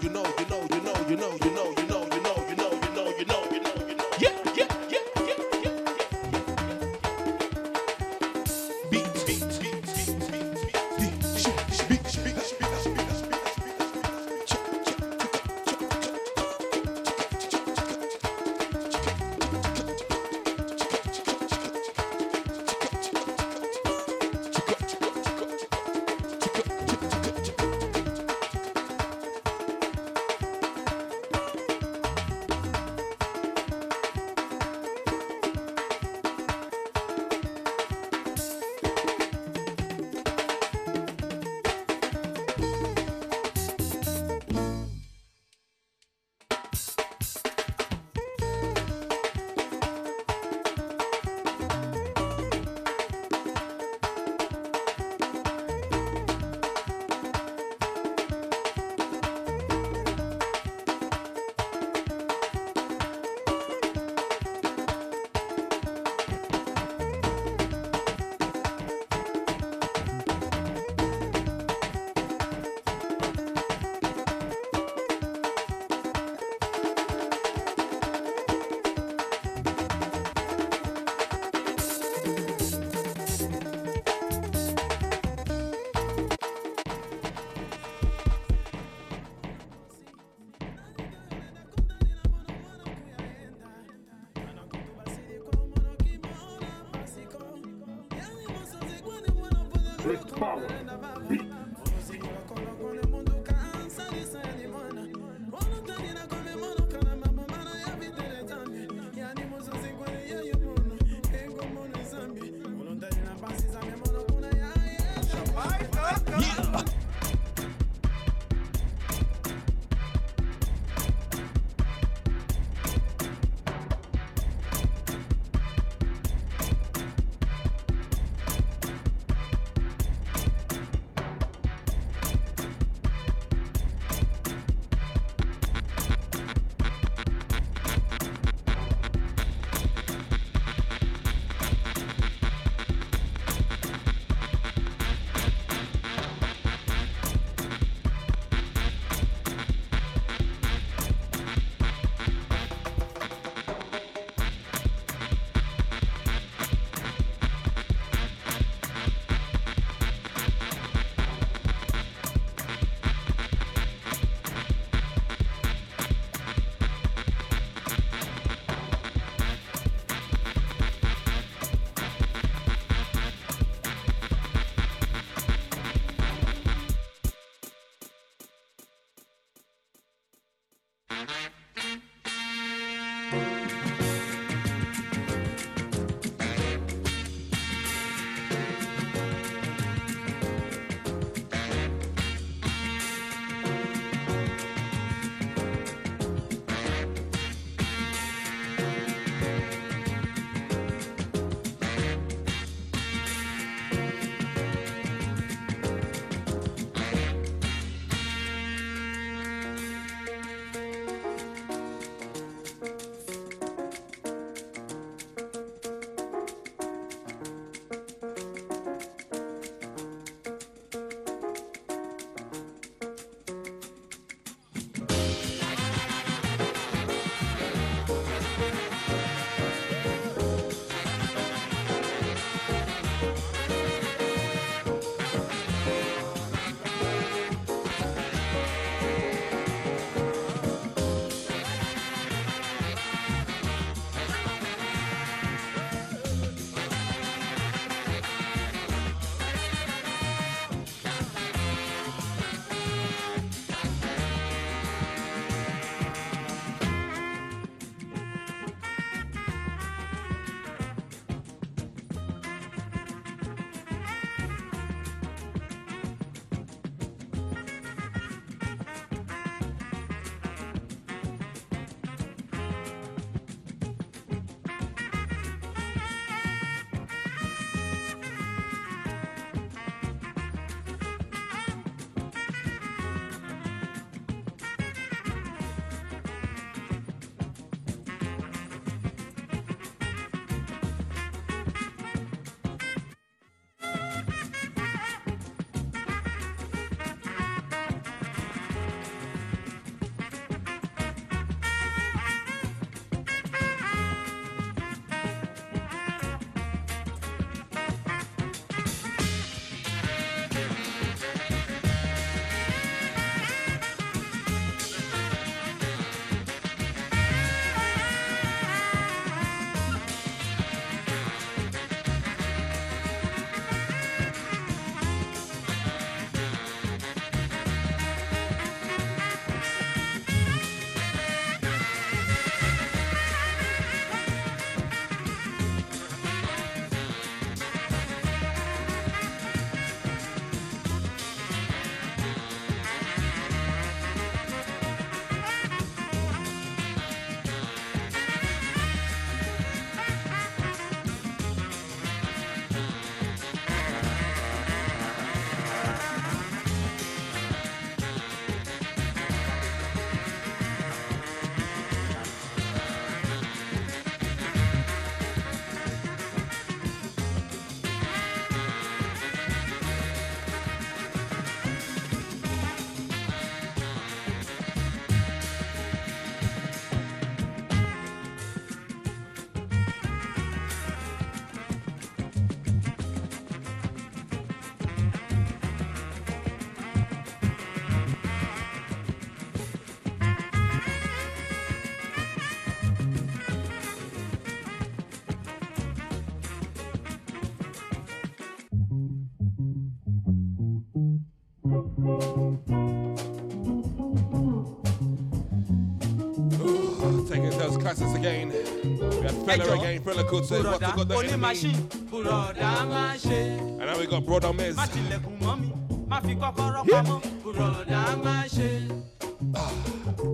classics again. We have Fela again, Fela Kuti, what's Bùrọ̀dá got the oní enemy? machine. Bùrọ̀dá máa ṣe. And now we got Brother Miz. Má tilẹ̀kùn mọ́ mi, má fi kọ́kọ́rọ́ pamọ́. Bùrọ̀dá máa ṣe.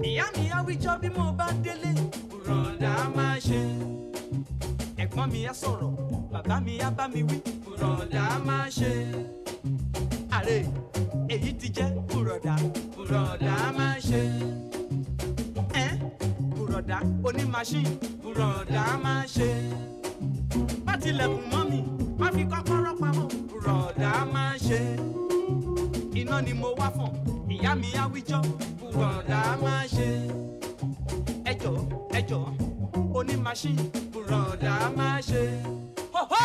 Ìyá mi á wíjọ́ bí mo bá délé. Bùrọ̀dá máa ṣe. Ẹ̀gbọ́n mi á sọ̀rọ̀, bàbá mi á bá mi wí. Bùrọ̀dá máa ṣe. Àrè èyí ti jẹ́. Bùrọ̀dá bùrọ̀dá oní machine. Bùrọ̀dá máa ṣe. Má tilẹ̀kùn mọ́ mi, má fi kọ́kọ́rọ́ pamọ́. Bùrọ̀dá máa ṣe. Iná ni mo wá fọ̀n, ìyá mi á wíjọ́. Bùrọ̀dá máa ṣe. Ẹjọ́ ẹjọ́ oní machine. Bùrọ̀dá máa ṣe. Ho! ho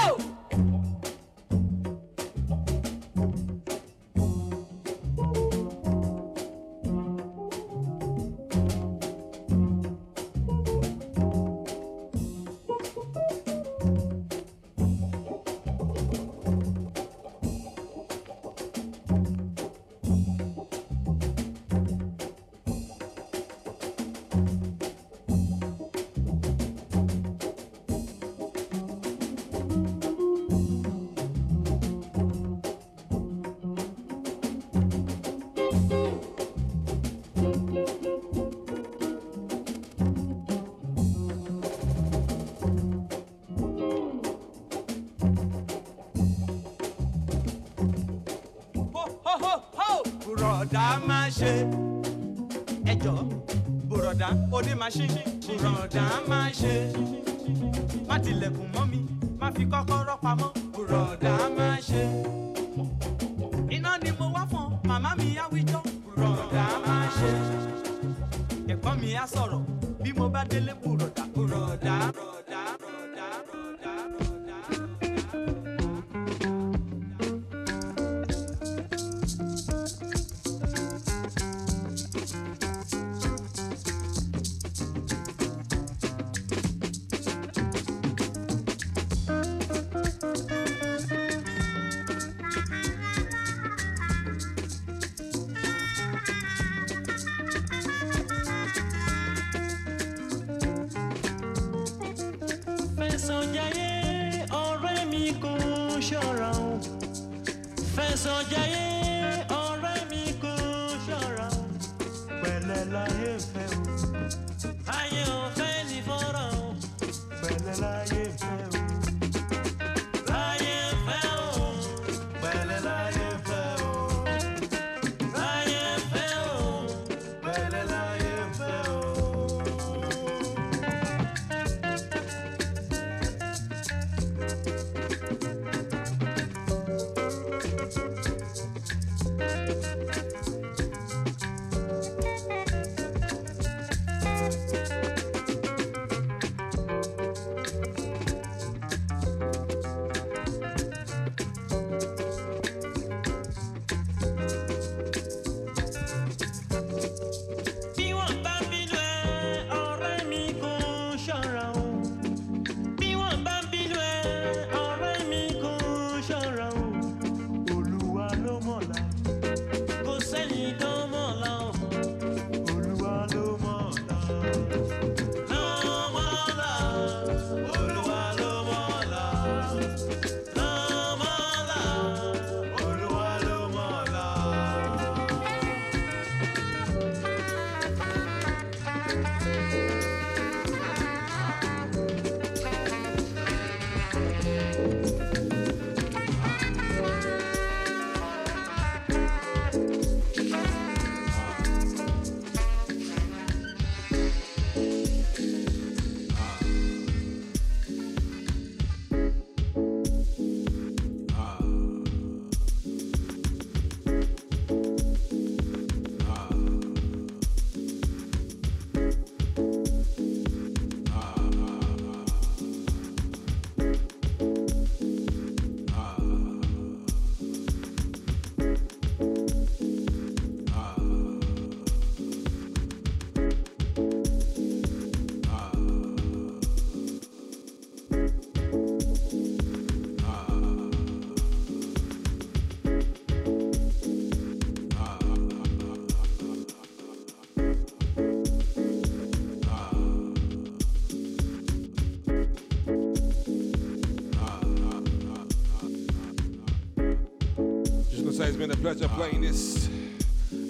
pleasure playing this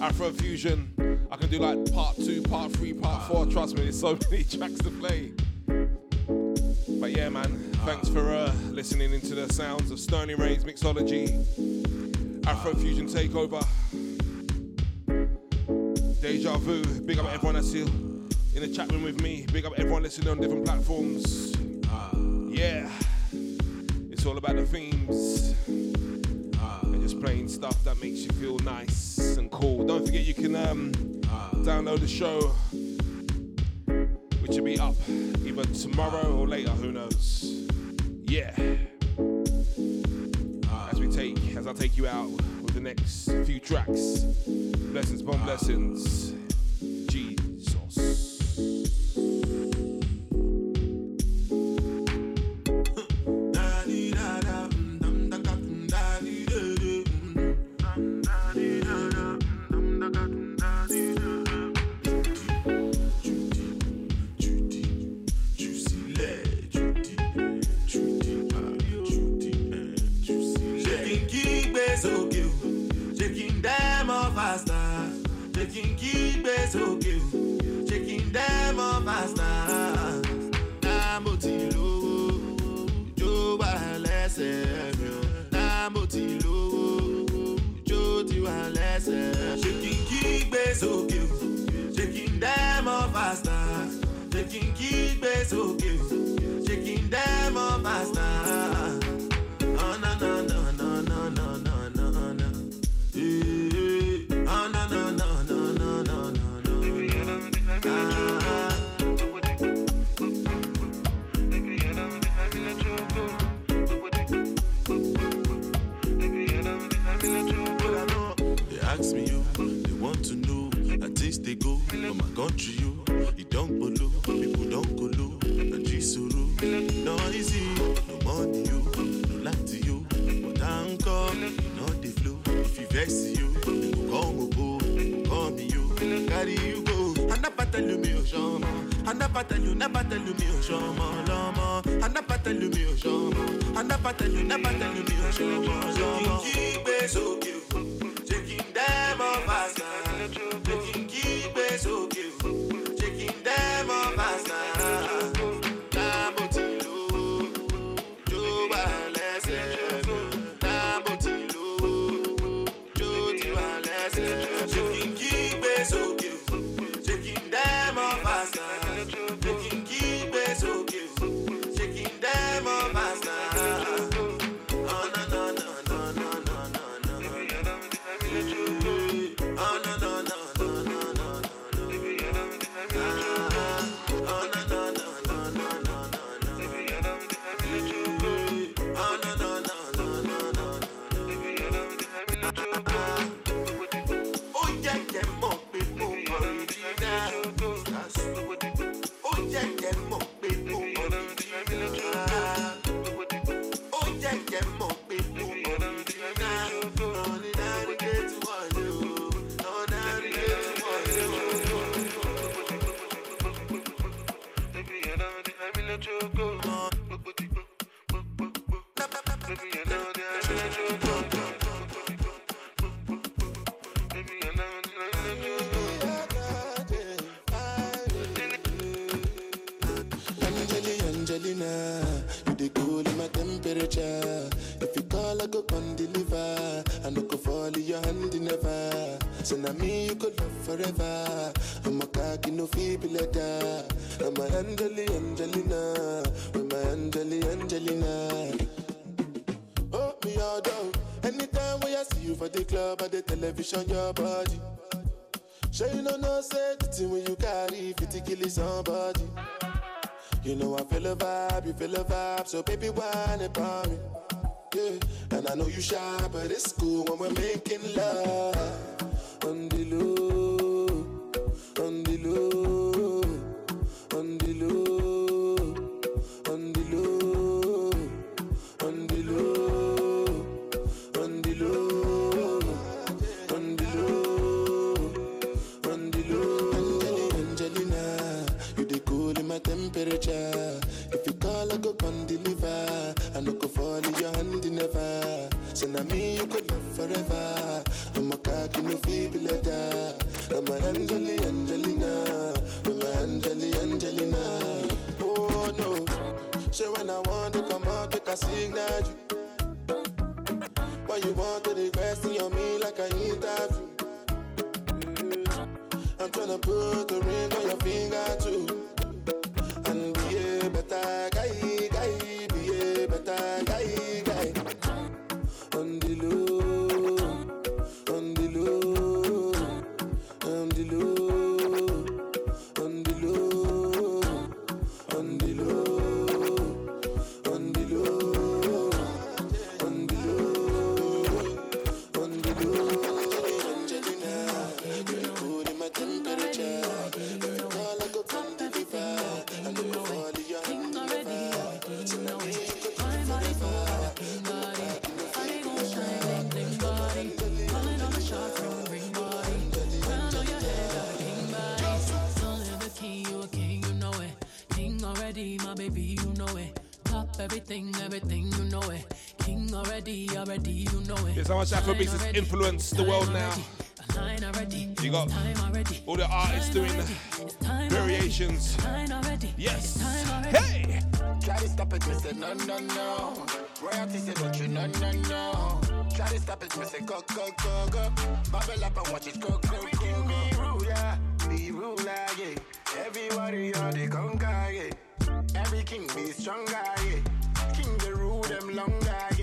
Afro fusion. I can do like part two, part three, part four. Trust me, there's so many tracks to play. But yeah, man, thanks for uh, listening into the sounds of Sterling Reigns mixology, Afro fusion takeover, deja vu. Big up everyone that's here in the chat room with me. Big up everyone listening on different platforms. Yeah, it's all about the themes stuff that makes you feel nice and cool. Don't forget you can um, download the show Shama, lama, and I patel you, me, shama, and I patel you, never forever. I'm a cocky, no feeble letter. I'm a Angelina, Angelina. I'm a Angelina, Angelina. Oh, me all down. Anytime when I see you for the club or the television, your body. Sure you know no say the thing when you carry 50 kill somebody. You know I feel a vibe, you feel a vibe, so baby why it Influenced the world now. You got all the artists doing variations. Yes. Hey! Try to stop it, me no, no, no. Royalty say don't you, no, no, no. Try to stop it, me go, go, go, go. Bubble up and watch it go, go, go, go. Ruler, be ruler, yeah. Everybody are the conquer, yeah. Every king be stronger, yeah. King the rule them longer,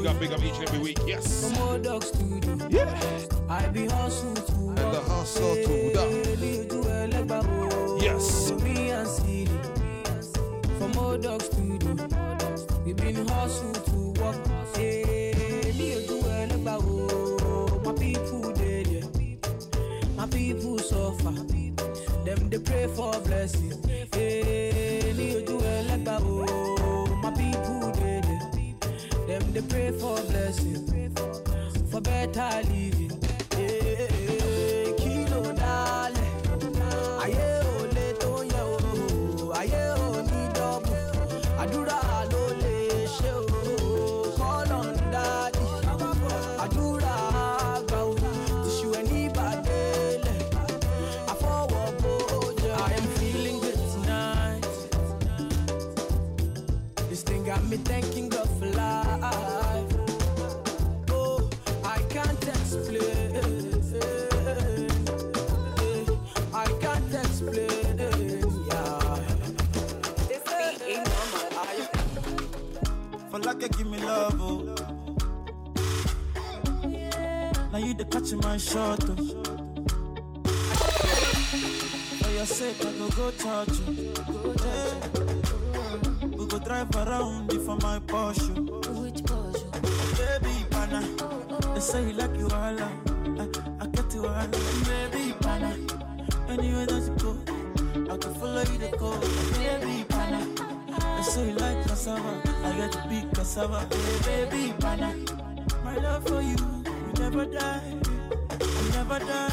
Big up, big up, each and every week. Yes. From dogs to do. Yeah. I be hustle to And the hustle to the. Ní ojú ẹlẹ́gbà o. Yes. Me and Siri. From old dogs to do. We been hustle to work. Eh, Ní ojú ẹlẹ́gbà o. My people there. My people suffer. Them they pray for blessing. For my shot, oh. For your sake, I go go touch you. Yeah. We go drive around you for my Porsche. Oh. Which Porsche? Baby, pana. They say you like you all. I, I get you all. Baby, pana. Anywhere that you go, I can follow you to go. Baby, pana. They say you like cassava. I get to be cassava. Hey, baby, pana. My love for you will never die. Dada,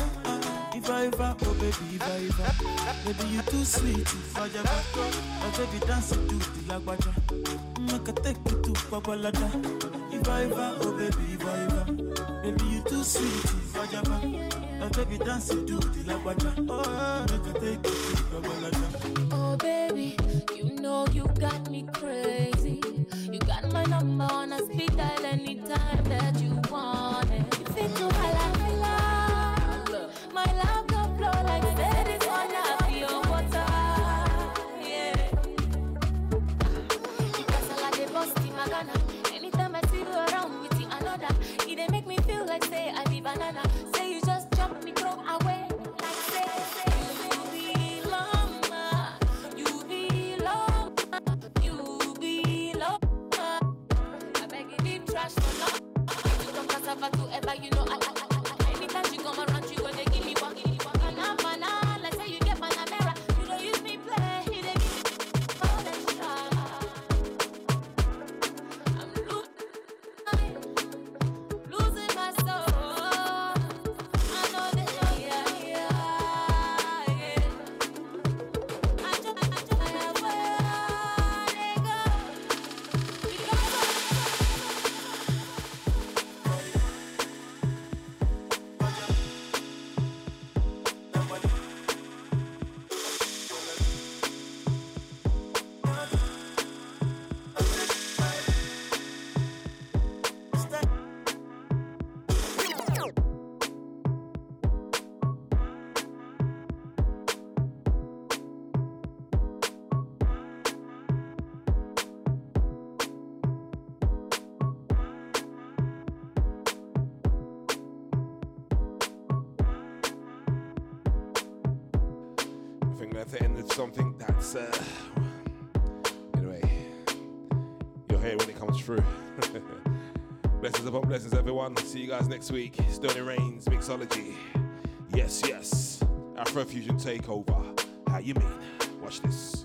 if I ever, oh baby, if I ever, baby you too sweet, if I ever, oh baby dance to the lagwaja, make a take you to Babalada. If I ever, oh baby, if I ever, baby you too sweet, if I ever, oh baby dance to the lagwaja, oh make a take you to Babalada. Oh baby, you know you got me crazy, you got my number on a speed dial anytime. uh, anyway, you'll hear when it comes through. blessings upon blessings, everyone. See you guys next week. Sterling Reigns, Mixology. Yes, yes. Afrofusion Takeover. How you mean? Watch this.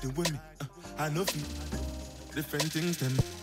fighting with me. Uh, I know you. Different things, them.